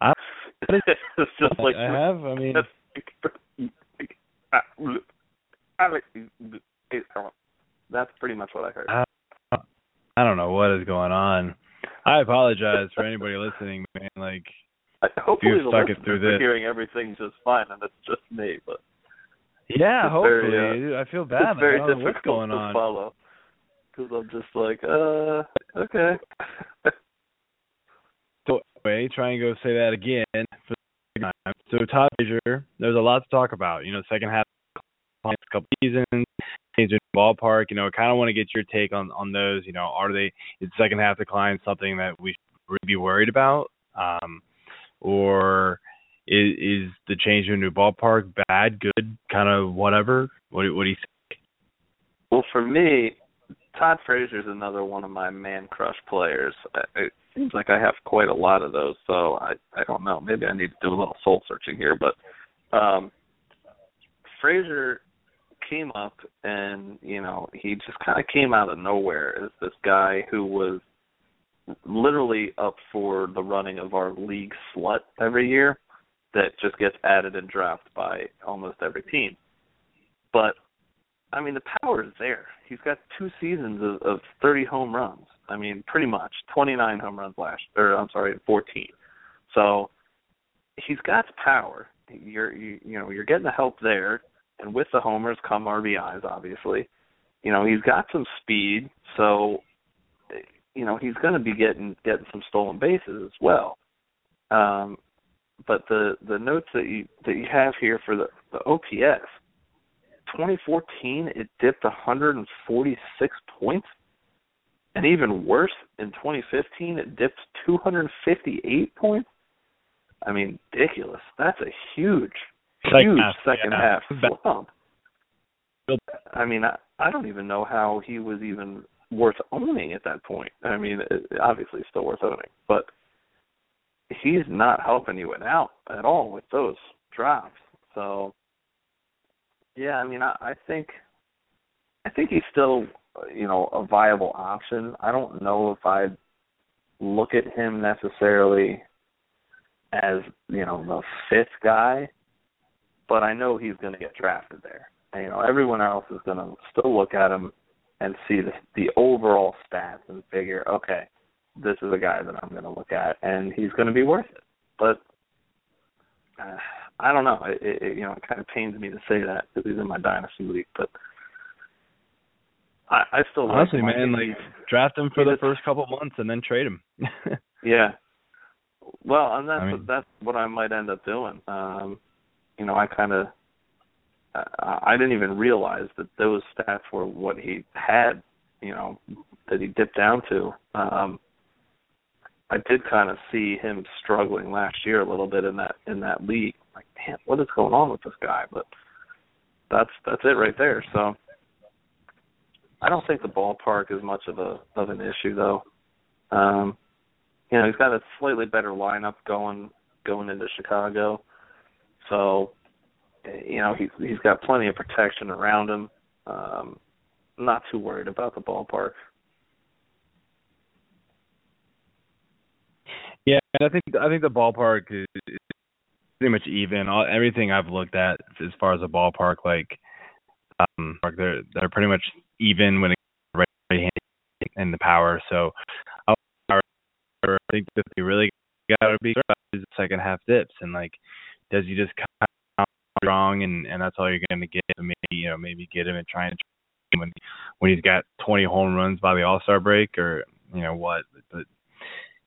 I- it's just like I have, I mean that's pretty much what I heard. I, I don't know what is going on. I apologize for anybody listening, man. Like, I, hopefully you've the stuck it through this. hearing everything just fine, and it's just me. But yeah, It's hopefully. very, dude, I feel bad. it's very I don't know difficult what's going to on. follow because I'm just like, uh, okay. So anyway, try and go say that again for the time. So Todd Frazier, there's a lot to talk about. You know, second half a couple seasons, changing ballpark. You know, I kind of want to get your take on on those. You know, are they is second half decline something that we should really be worried about, um, or is is the change a new ballpark bad, good, kind of whatever? What do- what do you think? Well, for me, Todd Frazier's another one of my man crush players. I- seems like I have quite a lot of those, so I I don't know. Maybe I need to do a little soul searching here, but um Frazier came up and you know he just kind of came out of nowhere as this guy who was literally up for the running of our league slut every year that just gets added and dropped by almost every team. But I mean, the power is there. He's got two seasons of, of 30 home runs. I mean, pretty much 29 home runs last, or I'm sorry, 14. So he's got power. You're you, you know you're getting the help there, and with the homers come RBIs. Obviously, you know he's got some speed, so you know he's going to be getting getting some stolen bases as well. Um, but the the notes that you that you have here for the the OPS, 2014 it dipped 146 points, and even worse in 2015 it dipped 258 points. I mean, ridiculous. That's a huge, second huge half, second yeah. half slump. I mean, I, I don't even know how he was even worth owning at that point. I mean, it, obviously still worth owning, but he's not helping you out at all with those drops. So, yeah, I mean, I, I think, I think he's still, you know, a viable option. I don't know if I'd look at him necessarily as you know the fifth guy, but I know he's going to get drafted there. And, you know, everyone else is going to still look at him and see the the overall stats and figure, okay, this is a guy that I'm going to look at, and he's going to be worth it. But uh, I don't know. It, it, you know, it kind of pains me to say that because he's in my dynasty league, but. I, I still honestly, man, like draft him for the first couple months and then trade him. yeah, well, and that's I mean, that's what I might end up doing. Um, you know, I kind of I didn't even realize that those stats were what he had. You know, that he dipped down to. Um, I did kind of see him struggling last year a little bit in that in that league. Like, man, what is going on with this guy? But that's that's it right there. So I don't think the ballpark is much of a of an issue though. Um, you know, he's got a slightly better lineup going going into Chicago. So, you know, he's he's got plenty of protection around him. Um, not too worried about the ballpark. Yeah, I think I think the ballpark is, pretty much even. All, everything I've looked at as far as the ballpark, like um, they're they're pretty much even when it right hand and the power. So I think that they really got to be is the second half dips. And like does he just come strong and and that's all you're going to get maybe you know maybe get him and try and try when when he's got 20 home runs by the All Star break or you know what? But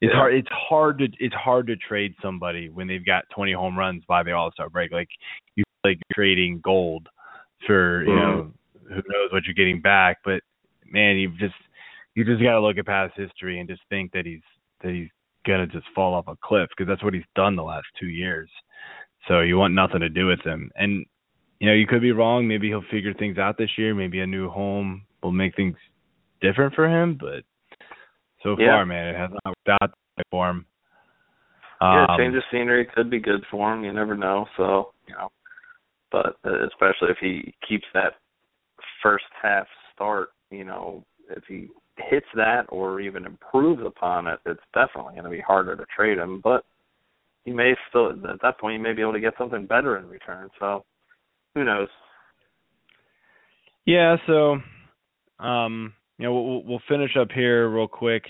it's hard it's hard to it's hard to trade somebody when they've got 20 home runs by the All Star break. Like you like trading gold for you mm-hmm. know who knows what you're getting back but man you just you just got to look at past history and just think that he's that he's gonna just fall off a cliff because that's what he's done the last two years. So you want nothing to do with him. And you know, you could be wrong. Maybe he'll figure things out this year. Maybe a new home will make things different for him. But so yeah. far, man, it has not worked out for him. Um, yeah, change of scenery could be good for him. You never know. So you know, but uh, especially if he keeps that first half start, you know, if he hits that or even improves upon it, it's definitely going to be harder to trade him. But you may still, at that point, you may be able to get something better in return. So who knows? Yeah. So, um, you know, we'll, we'll finish up here real quick,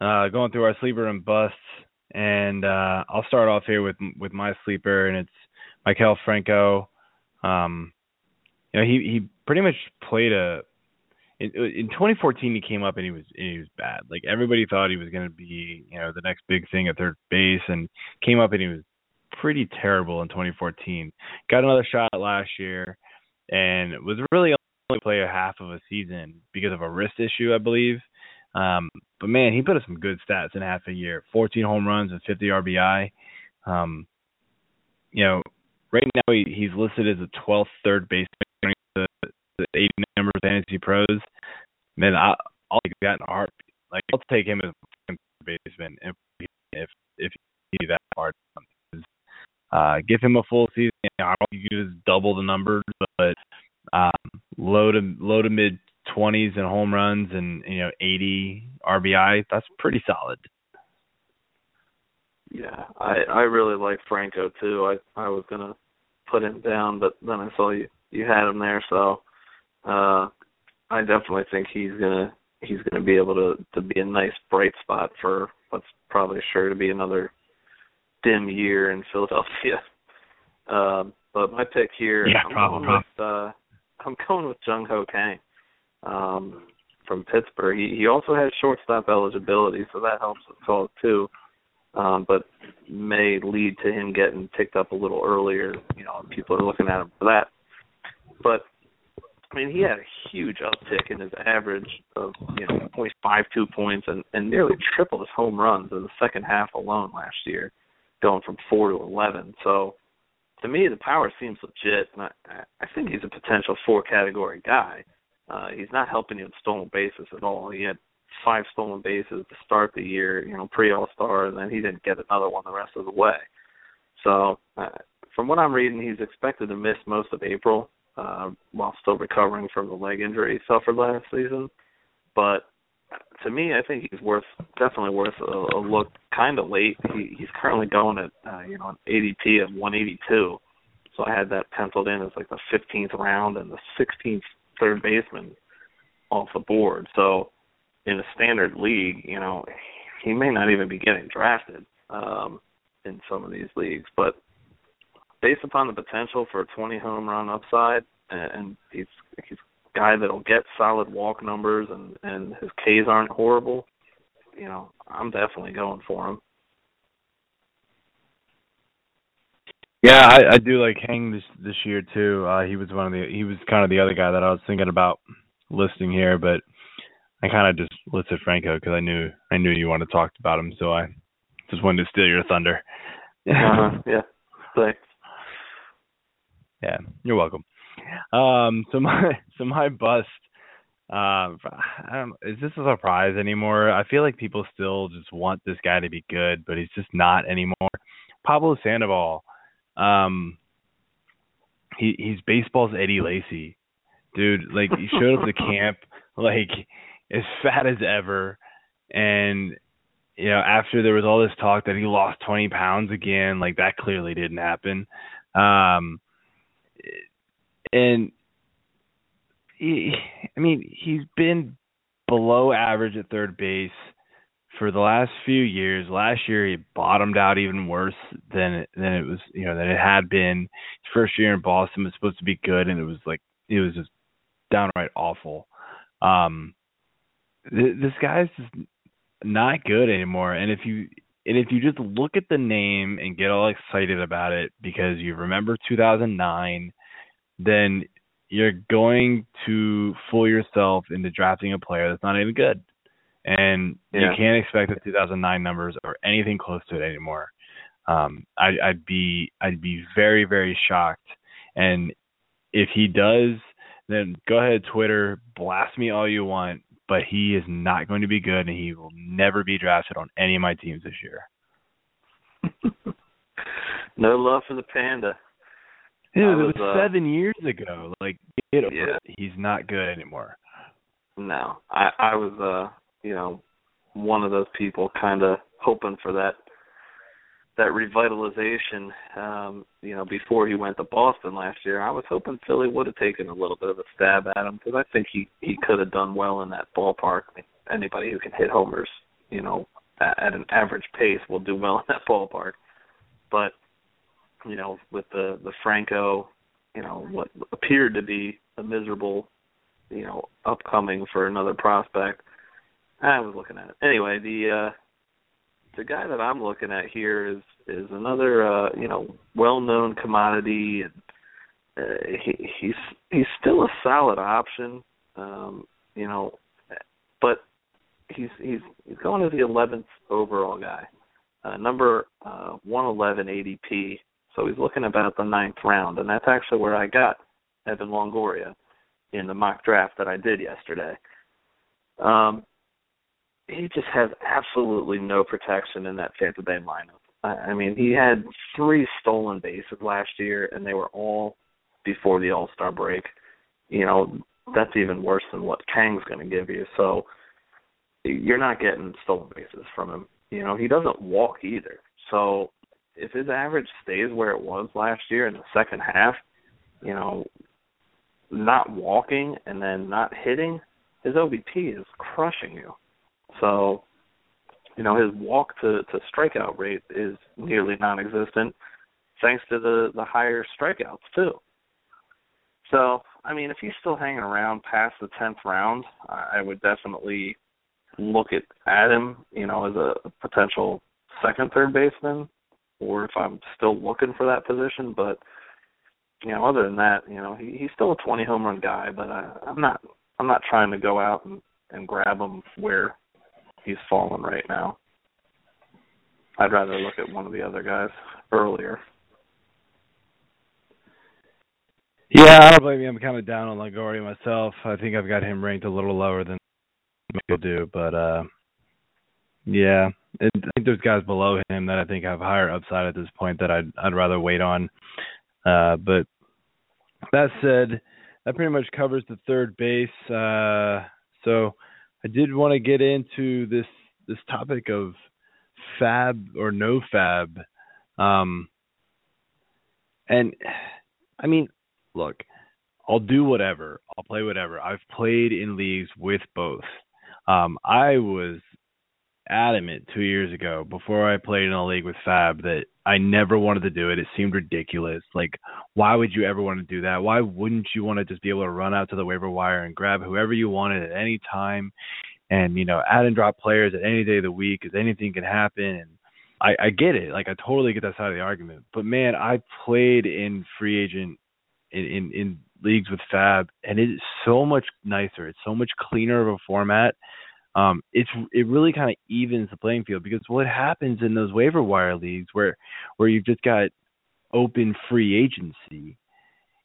uh, going through our sleeper and busts, and uh, I'll start off here with with my sleeper, and it's Maikel Franco. Um, you know, he he pretty much played a in, in 2014 he came up and he was and he was bad. Like everybody thought he was going to be, you know, the next big thing at third base, and came up and he was pretty terrible in 2014. Got another shot last year, and was really only play a half of a season because of a wrist issue, I believe. Um, but man, he put up some good stats in half a year: 14 home runs and 50 RBI. Um, you know, right now he, he's listed as a 12th third baseman the, the 80 number fantasy pros, man, I, I'll take that in a heartbeat. Like I'll take him as a baseman if if if he's that hard. Uh, give him a full season. I don't think you just double the numbers, but um, low to low to mid twenties and home runs and you know 80 RBI. That's pretty solid. Yeah, I I really like Franco too. I I was gonna put him down, but then I saw you you had him there, so uh I definitely think he's gonna he's to be able to to be a nice bright spot for what's probably sure to be another dim year in Philadelphia. Um, but my pick here, yeah, I'm probably. going with uh, I'm going with Jung Ho Kang um, from Pittsburgh. He he also has shortstop eligibility, so that helps us all too. Um, but may lead to him getting picked up a little earlier. You know, people are looking at him for that. But I mean, he had a huge uptick in his average of you know 0.52 points and and nearly triple his home runs in the second half alone last year, going from four to 11. So to me, the power seems legit, and I, I think he's a potential four category guy. Uh, he's not helping you in stolen bases at all. He had five stolen bases to start the year, you know, pre All Star, and then he didn't get another one the rest of the way. So, uh, from what I'm reading, he's expected to miss most of April uh, while still recovering from the leg injury he suffered last season. But to me, I think he's worth definitely worth a, a look. Kind of late. He, he's currently going at uh, you know an ADP of 182. So I had that penciled in as like the 15th round and the 16th third baseman off the board. So in a standard league, you know, he may not even be getting drafted um, in some of these leagues. But based upon the potential for a 20 home run upside, and, he's he's a guy that'll get solid walk numbers, and and his Ks aren't horrible. You know, I'm definitely going for him. Yeah, I, I do like Kang this this year too. Uh, he was one of the he was kind of the other guy that I was thinking about listing here, but I kind of just listed Franco because I knew I knew you wanted to talk about him, so I just wanted to steal your thunder. uh-huh. Yeah, thanks. Yeah, you're welcome. Um, so my so my bust. Um, I is this a surprise anymore? I feel like people still just want this guy to be good, but he's just not anymore. Pablo Sandoval. Um, he he's baseball's Eddie Lacy, dude. Like he showed up to camp like as fat as ever, and you know after there was all this talk that he lost 20 pounds again, like that clearly didn't happen. Um, and he, I mean, he's been below average at third base for the last few years. Last year he bottomed out even worse than than it was, you know, than it had been. His first year in Boston was supposed to be good, and it was like it was just downright awful. Um, th- this guy's just not good anymore. And if you and if you just look at the name and get all excited about it because you remember 2009, then you're going to fool yourself into drafting a player that's not even good. And yeah. you can't expect the 2009 numbers or anything close to it anymore. Um, I, I'd be I'd be very very shocked. And if he does, then go ahead Twitter blast me all you want, but he is not going to be good, and he will never be drafted on any of my teams this year. no love for the panda. Dude, was, it was uh, seven years ago. Like, get over Yeah. it. He's not good anymore. No, I I was uh you know one of those people kind of hoping for that that revitalization um you know before he went to Boston last year. I was hoping Philly would have taken a little bit of a stab at him because I think he he could have done well in that ballpark. I mean, anybody who can hit homers, you know, at, at an average pace will do well in that ballpark. But you know, with the the Franco, you know, what appeared to be a miserable you know, upcoming for another prospect. I was looking at it. Anyway, the uh the guy that I'm looking at here is is another uh, you know, well-known commodity and uh, he he's he's still a solid option. Um, you know, but he's he's he's going as the 11th overall guy. Uh number uh 111 ADP. So he's looking about the ninth round and that's actually where I got Evan Longoria in the mock draft that I did yesterday. Um, he just has absolutely no protection in that Tampa Bay lineup. I, I mean, he had three stolen bases last year, and they were all before the All Star break. You know, that's even worse than what Kang's going to give you. So you're not getting stolen bases from him. You know, he doesn't walk either. So if his average stays where it was last year in the second half, you know, not walking and then not hitting, his OBP is crushing you. So, you know, his walk to to strikeout rate is nearly non-existent, thanks to the the higher strikeouts too. So, I mean, if he's still hanging around past the tenth round, I would definitely look at Adam, you know, as a potential second third baseman, or if I'm still looking for that position. But you know, other than that, you know, he, he's still a 20 home run guy, but I, I'm not I'm not trying to go out and, and grab him where he's fallen right now. I'd rather look at one of the other guys earlier. Yeah, I don't blame you. I'm kind of down on Longoria myself. I think I've got him ranked a little lower than people do, but uh yeah, I think there's guys below him that I think have higher upside at this point that I'd I'd rather wait on. Uh but that said, that pretty much covers the third base. Uh so I did want to get into this this topic of FAAB or no FAAB. Um and I mean, look, I'll do whatever. I'll play whatever. I've played in leagues with both. Um, I was adamant two years ago before I played in a league with FAAB that I never wanted to do it. It seemed ridiculous. Like, why would you ever want to do that? Why wouldn't you want to just be able to run out to the waiver wire and grab whoever you wanted at any time and, you know, add and drop players at any day of the week because anything can happen and I, I get it. Like I totally get that side of the argument. But man, I played in free agent in, in, in leagues with FAAB, and it is so much nicer. It's so much cleaner of a format. Um, it's it really kind of evens the playing field because what happens in those waiver wire leagues where where you've just got open free agency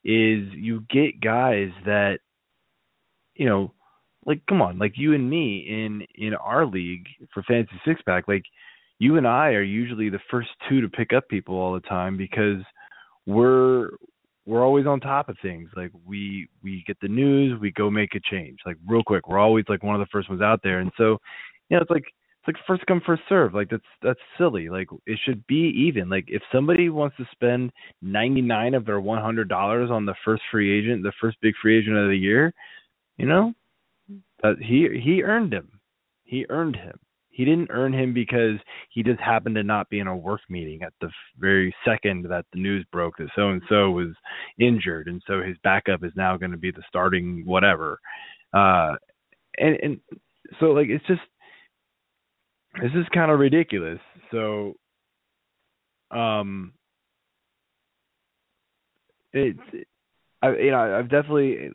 is you get guys that you know like come on like you and me in in our league for fantasy six pack like you and I are usually the first two to pick up people all the time because we're we're always on top of things. Like we we get the news, we go make a change. Like real quick. We're always like one of the first ones out there. And so, you know, it's like it's like first come first serve. Like that's that's silly. Like it should be even. Like if somebody wants to spend 99 of their $100 on the first free agent, the first big free agent of the year, you know, that he he earned him. He earned him he didn't earn him because he just happened to not be in a work meeting at the very second that the news broke that so and so was injured and so his backup is now going to be the starting whatever. Uh and and so like it's just this is kind of ridiculous. So um it's I you know I've definitely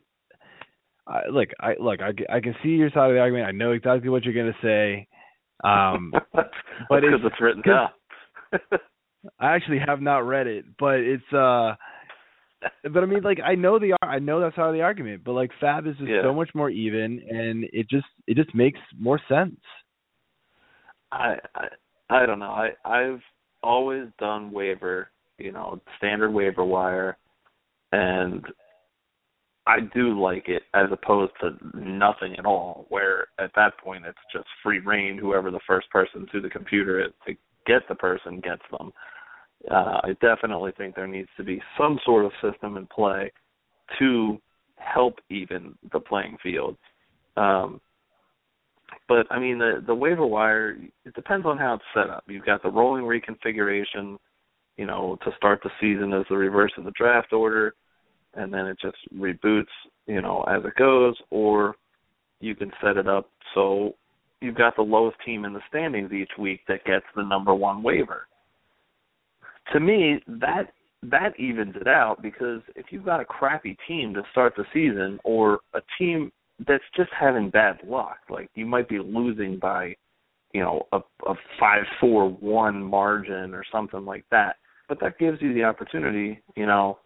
I, look I look I, I can see your side of the argument. I know exactly what you're going to say um, but it's, it's written down. I actually have not read it, but it's uh but I mean like I know the I know that's how the argument, but like FAAB is just yeah. so much more even and it just it just makes more sense. I I I don't know. I I've always done waiver, you know, standard waiver wire and I do like it as opposed to nothing at all, where at that point it's just free reign. Whoever the first person to the computer is to get the person gets them. Uh, I definitely think there needs to be some sort of system in play to help even the playing field. Um, but I mean, the the waiver wire it depends on how it's set up. You've got the rolling reconfiguration, you know, to start the season as the reverse of the draft order and then it just reboots, you know, as it goes, or you can set it up so you've got the lowest team in the standings each week that gets the number one waiver. To me, that that evens it out because if you've got a crappy team to start the season or a team that's just having bad luck, like you might be losing by, you know, a, a five four one margin or something like that. But that gives you the opportunity, you know,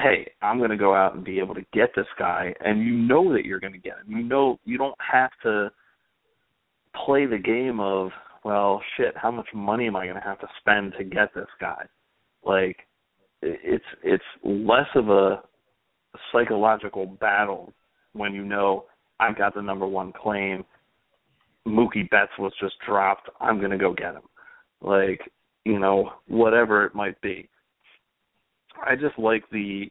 hey, I'm going to go out and be able to get this guy, and you know that you're going to get him. You know, you don't have to play the game of, well, shit, how much money am I going to have to spend to get this guy? Like, it's it's less of a psychological battle when you know I've got the number one claim. Mookie Betts was just dropped. I'm going to go get him. Like, you know, whatever it might be I just like the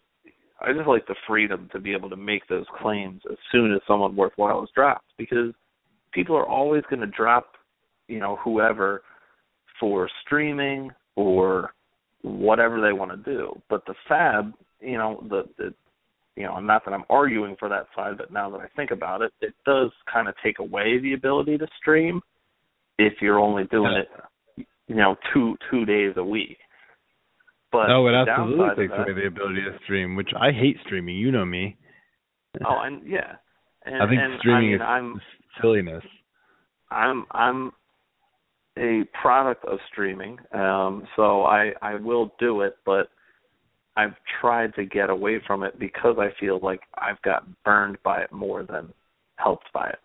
I just like the freedom to be able to make those claims as soon as someone worthwhile is dropped because people are always going to drop, you know, whoever for streaming or whatever they want to do. But the FAAB, you know, the the you know, not that I'm arguing for that side, but now that I think about it, it does kind of take away the ability to stream if you're only doing it, you know, two two days a week. But no, it absolutely takes away the ability to stream, which I hate streaming. You know me. Oh, and yeah, and, I think and, streaming I mean, is I'm silliness. I'm I'm a product of streaming, um, so I I will do it, but I've tried to get away from it because I feel like I've got burned by it more than helped by it.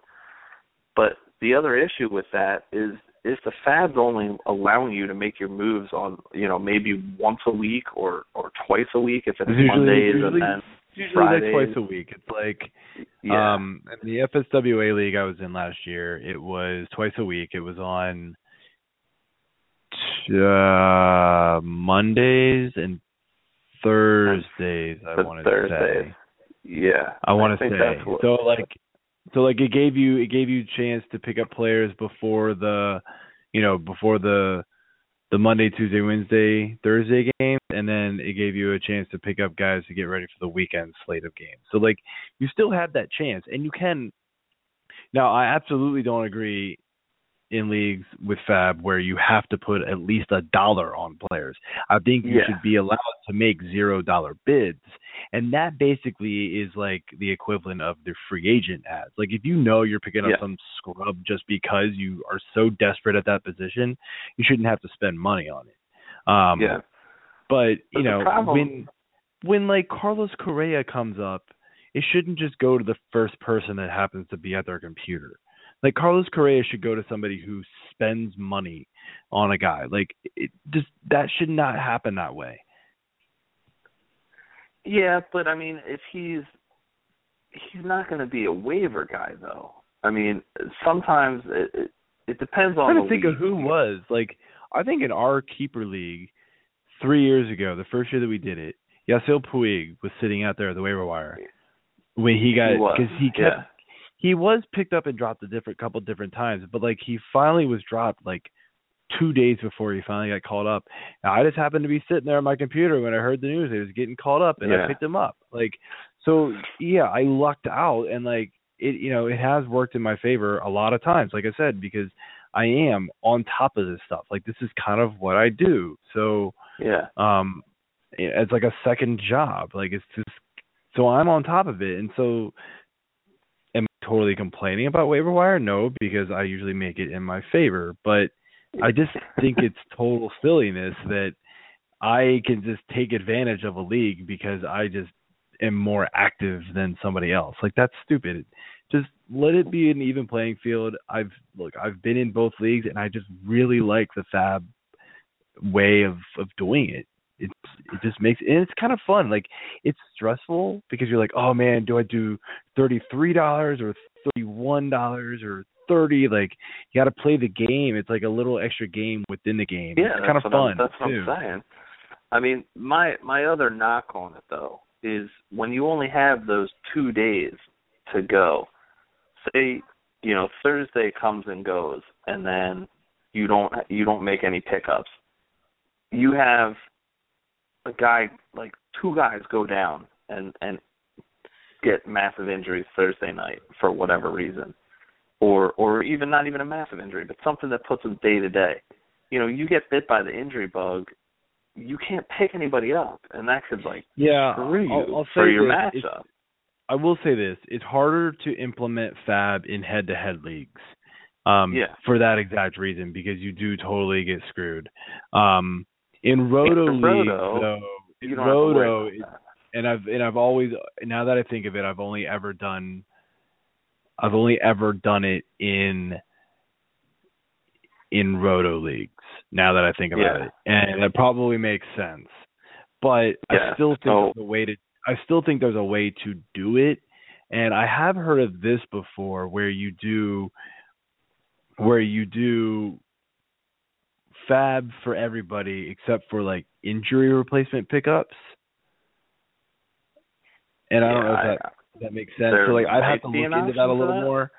But the other issue with that is is the FAAB's only allowing you to make your moves on you know maybe once a week or or twice a week if it's It's usually- Mondays usually- and then usually like twice a week. It's like yeah um in the FSWA league I was in last year, it was twice a week. It was on uh Mondays and Thursdays, I want to say. yeah I want to say. what, So like so like it gave you it gave you a chance to pick up players before the you know, before the the Monday, Tuesday, Wednesday, Thursday games, and then it gave you a chance to pick up guys to get ready for the weekend slate of games. So like you still have that chance, and you can. Now I absolutely don't agree in leagues with FAAB where you have to put at least a dollar on players. I think you Yeah. should be allowed to make zero dollar bids, and that basically is like the equivalent of the free agent ads. Like if you know you're picking up Yeah. some scrub just because you are so desperate at that position, you shouldn't have to spend money on it. Um, yeah but But you the know when when like Carlos Correa comes up, it shouldn't just go to the first person that happens to be at their computer. Like Carlos Correa should go to somebody who spends money on a guy. Like it just that should not happen that way. Yeah, but I mean, if he's he's not going to be a waiver guy, though. I mean, sometimes it it, it depends on I'm trying to think league. of who was. Like I think in our keeper league three years ago, the first year that we did it, Yasiel Puig was sitting out there at the waiver wire when he got He was, because he kept yeah. He was picked up and dropped a different couple different times, but like he finally was dropped like two days before he finally got called up. Now, I just happened to be sitting there on my computer when I heard the news he was getting called up, and I picked him up. Like, so yeah, I lucked out, and like it, you know, it has worked in my favor a lot of times. Like I said, because I am on top of this stuff. Like this is kind of what I do. So Yeah, um it's like a second job like it's just so i'm on top of it and so totally complaining about waiver wire? No because i usually make it in my favor. But i just think it's total silliness that i can just take advantage of a league because i just am more active than somebody else. Like that's stupid. Just let it be an even playing field. I've look i've been in both leagues and i just really like the FAAB way of of doing it it's it just makes and it's kind of fun like it's stressful because you're like oh man do i do thirty three dollars or thirty one dollars or thirty like you got to play the game it's like a little extra game within the game yeah, it's kind of fun I'm, that's what too. I'm saying. I mean, my my other knock on it though is when you only have those two days to go. Say, you know, Thursday comes and goes, and then you don't you don't make any pickups. You have a guy like two guys go down and and get massive injuries Thursday night for whatever reason, or or even not even a massive injury, but something that puts them day to day. You know, you get bit by the injury bug, you can't pick anybody up, and that could like yeah screw you I'll, I'll for say your this, matchup. I will say this: it's harder to implement FAAB in head-to-head leagues. Um, Yeah. For that exact reason, because you do totally get screwed. Um, in Roto the leagues, Roto, though, in don't have to worry Roto, it- and I've and I've always now that I think of it, I've only ever done, I've only ever done it in in Roto leagues. Now that I think about Yeah. it, and that probably makes sense. But Yeah, I still think so- there's a way to. I still think there's a way to do it, and I have heard of this before, where you do, where you do FAAB for everybody except for like injury replacement pickups. and I don't know if I- that that makes sense. So like I'd have to look into that a little that. more.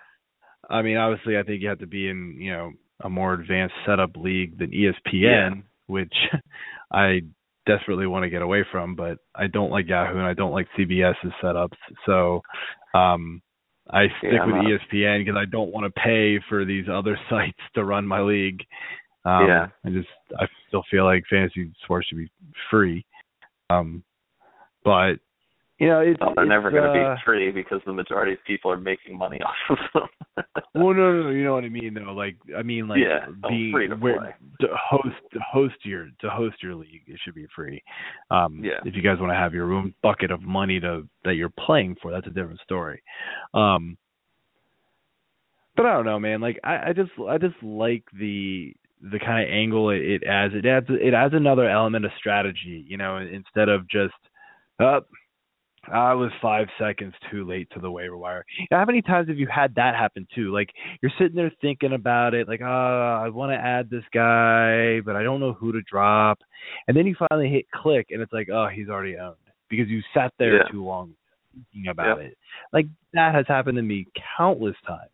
I mean, obviously, I think you have to be in you know a more advanced setup league than ESPN, which I desperately want to get away from. But I don't like Yahoo and I don't like CBS's setups. So um, I stick Yeah, with not- ESPN because I don't want to pay for these other sites to run my league. Um, Yeah. I just I still feel like fantasy sports should be free. Um, but you know, it's Well, they're it's, never going to uh, be free because the majority of people are making money off of them. Well, no, no, no, you know what I mean though. Like, I mean, like Yeah, oh, being free to where to host to host your to host your league, it should be free. Um, Yeah. If you guys want to have your own bucket of money to that you're playing for, that's a different story. Um, but I don't know, man. Like, I, I just I just like the the kind of angle it, it adds. It adds it adds another element of strategy. You know, instead of just up. I was five seconds too late to the waiver wire. Now, how many times have you had that happen too? Like you're sitting there thinking about it, like, oh, I want to add this guy, but I don't know who to drop. And then you finally hit click, and it's like, oh, he's already owned because you sat there Yeah. too long thinking about Yep. it. Like that has happened to me countless times.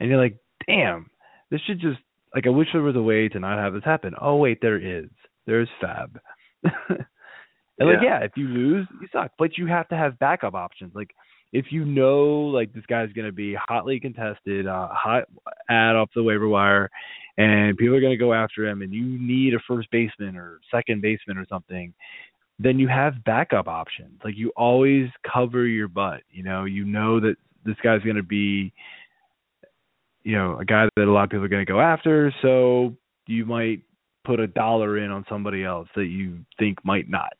And you're like, damn, this should just like I wish there was a way to not have this happen. Oh wait, there is. There's FAAB. and like Yeah. yeah, if you lose, you suck. But you have to have backup options. Like if you know like this guy's gonna be hotly contested, uh hot ad off the waiver wire and people are gonna go after him and you need a first baseman or second baseman or something, then you have backup options. Like you always cover your butt. You know, you know that this guy's gonna be you know, a guy that a lot of people are going to go after, so you might put a dollar in on somebody else that you think might not,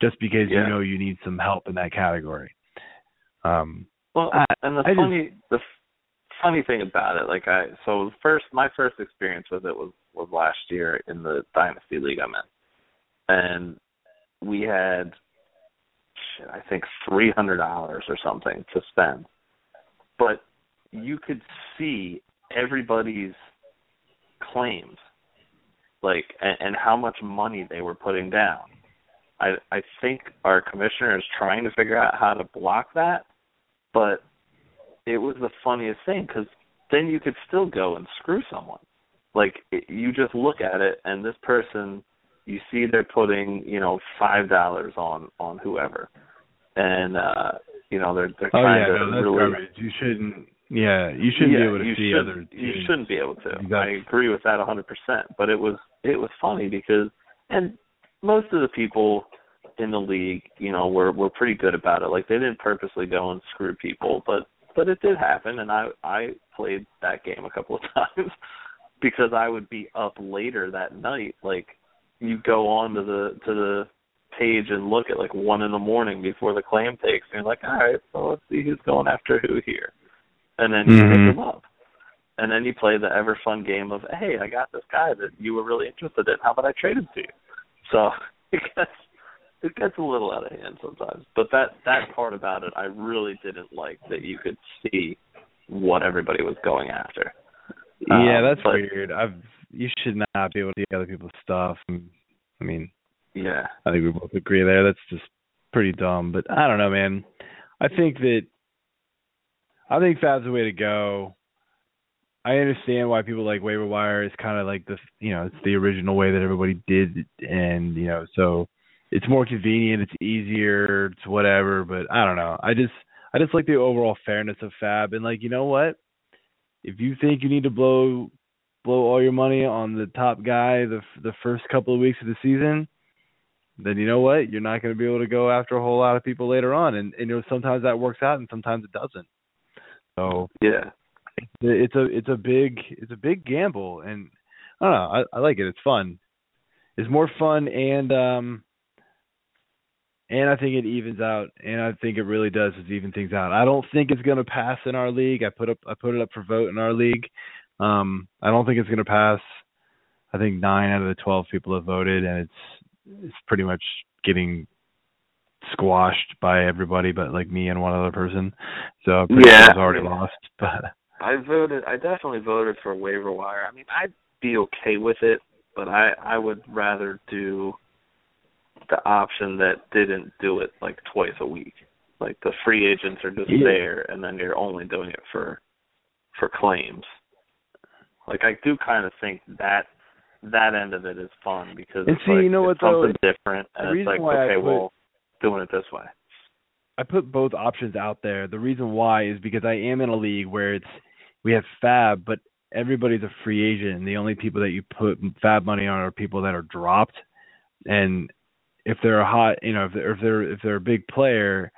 just because Yeah. you know you need some help in that category. Um, Well, I- and the I just- funny the funny thing about it, like I so first my first experience with it was was last year in the dynasty league I'm in, and we had I think three hundred dollars or something to spend, but you could see everybody's claims, like and, and how much money they were putting down. I I think our commissioner is trying to figure out how to block that, but it was the funniest thing because then you could still go and screw someone. Like it, you just look at it, and this person, you see they're putting you know five dollars on on whoever, and uh you know they're they're oh trying yeah, to no, that's really garbage. You shouldn't. Yeah, you shouldn't yeah, be able to you see shouldn't- other. You shouldn't be able to. Exactly. I agree with that a 100%. But it was it was funny because, and most of the people in the league, you know, were were pretty good about it. Like they didn't purposely go and screw people, but but it did happen, and I I played that game a couple of times because I would be up later that night. Like you go on to the to the page and look at like one in the morning before the claim takes, and you're like, all right, so let's see who's going after who here and then you Mhm. pick them up. And then you play the ever fun game of, hey, I got this guy that you were really interested in. How about I trade him to you? So it gets it gets a little out of hand sometimes. But that that part about it, I really didn't like that you could see what everybody was going after. yeah, Um, that's but- weird. I've you should not be able to see other people's stuff. I mean, Yeah, I think we both agree there. That's just pretty dumb. But I don't know, man. I think that I think FAAB's the way to go. I understand why people like waiver wire is kind of like the you know it's the original way that everybody did, and you know so it's more convenient, it's easier, it's whatever. But I don't know. I just I just like the overall fairness of FAAB, and like you know what, if you think you need to blow blow all your money on the top guy the the first couple of weeks of the season, then you know what? You're not going to be able to go after a whole lot of people later on, and, and you know sometimes that works out and sometimes it doesn't. So yeah, it's a it's a big it's a big gamble, and I don't know. I, I like it. It's fun. It's more fun, and um, and I think it evens out, and I think it really does is even things out. I don't think it's going to pass in our league. I put up I put it up for vote in our league. Um, I don't think it's going to pass. I think nine out of the twelve people have voted, and it's it's pretty much getting squashed by everybody but like me and one other person. So I'm sure Yeah. it's already lost. But I voted. I definitely voted for waiver wire. I mean, I'd be okay with it, but I I would rather do the option that didn't do it like twice a week. Like the free agents are just Yeah. there, and then you're only doing it for for claims. Like I do kind of think that that end of it is fun because And it's see, like, you know what, it's though? something different, The and it's reason like why I okay, put- well, doing it this way. I put both options out there. The reason why is because I am in a league where it's we have FAAB, but everybody's a free agent, and the only people that you put FAAB money on are people that are dropped. And if they're a hot, you know, if they're if they're if they're a big player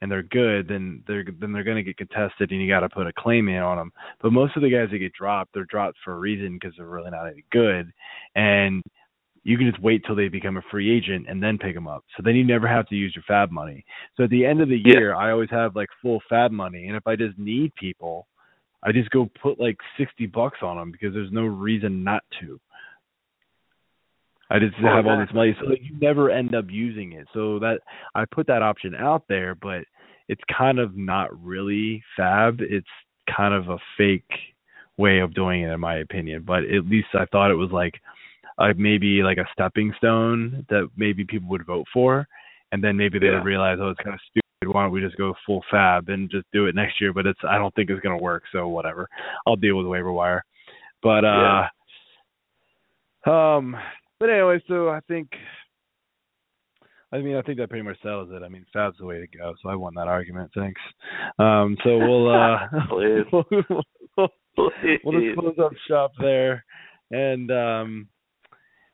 and they're good, then they're then they're going to get contested, and you got to put a claim in on them. But most of the guys that get dropped, they're dropped for a reason because they're really not any good, and you can just wait till they become a free agent and then pick them up. So then you never have to use your FAAB money. So at the end of the Yeah. year, I always have like full FAAB money, and if I just need people, I just go put like sixty bucks on them because there's no reason not to. I just have all this money, so like, you never end up using it. So that I put that option out there, but it's kind of not really FAAB. It's kind of a fake way of doing it, in my opinion. But at least I thought it was like, uh, maybe like a stepping stone that maybe people would vote for, and then maybe they Yeah. would realize, oh, it's kind of stupid. Why don't we just go full FAAB and just do it next year? But it's I don't think it's gonna work. So whatever, I'll deal with waiver wire. But uh, um, but anyway, so I think. I mean, I think that pretty much settles it. I mean, FAAB's the way to go, so I won that argument. Thanks. Um, so we'll uh, we'll, we'll, we'll just close up shop there, and um,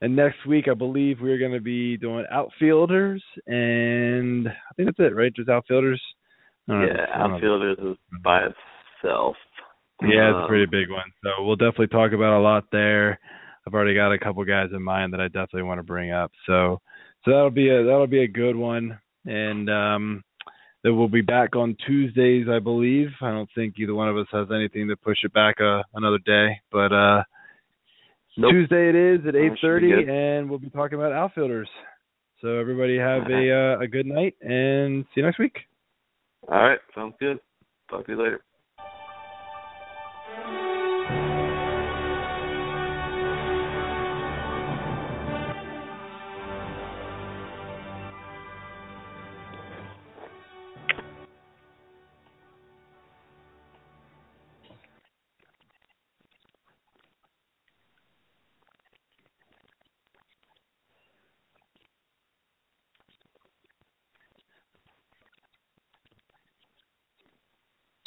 and next week I believe we're going to be doing outfielders, and I think that's it, right? Just outfielders. I know if yeah, it's- I don't know. outfielders is by itself. Yeah, it's a Um, pretty big one. So we'll definitely talk about a lot there. I've already got a couple guys in mind that I definitely want to bring up. So so that'll be a that'll be a good one. And um then we'll be back on Tuesdays, I believe. I don't think either one of us has anything to push it back uh, another day. But uh Nope. Tuesday it is at eight thirty and we'll be talking about outfielders. So everybody have a uh, a good night and see you next week. All right, sounds good. Talk to you later.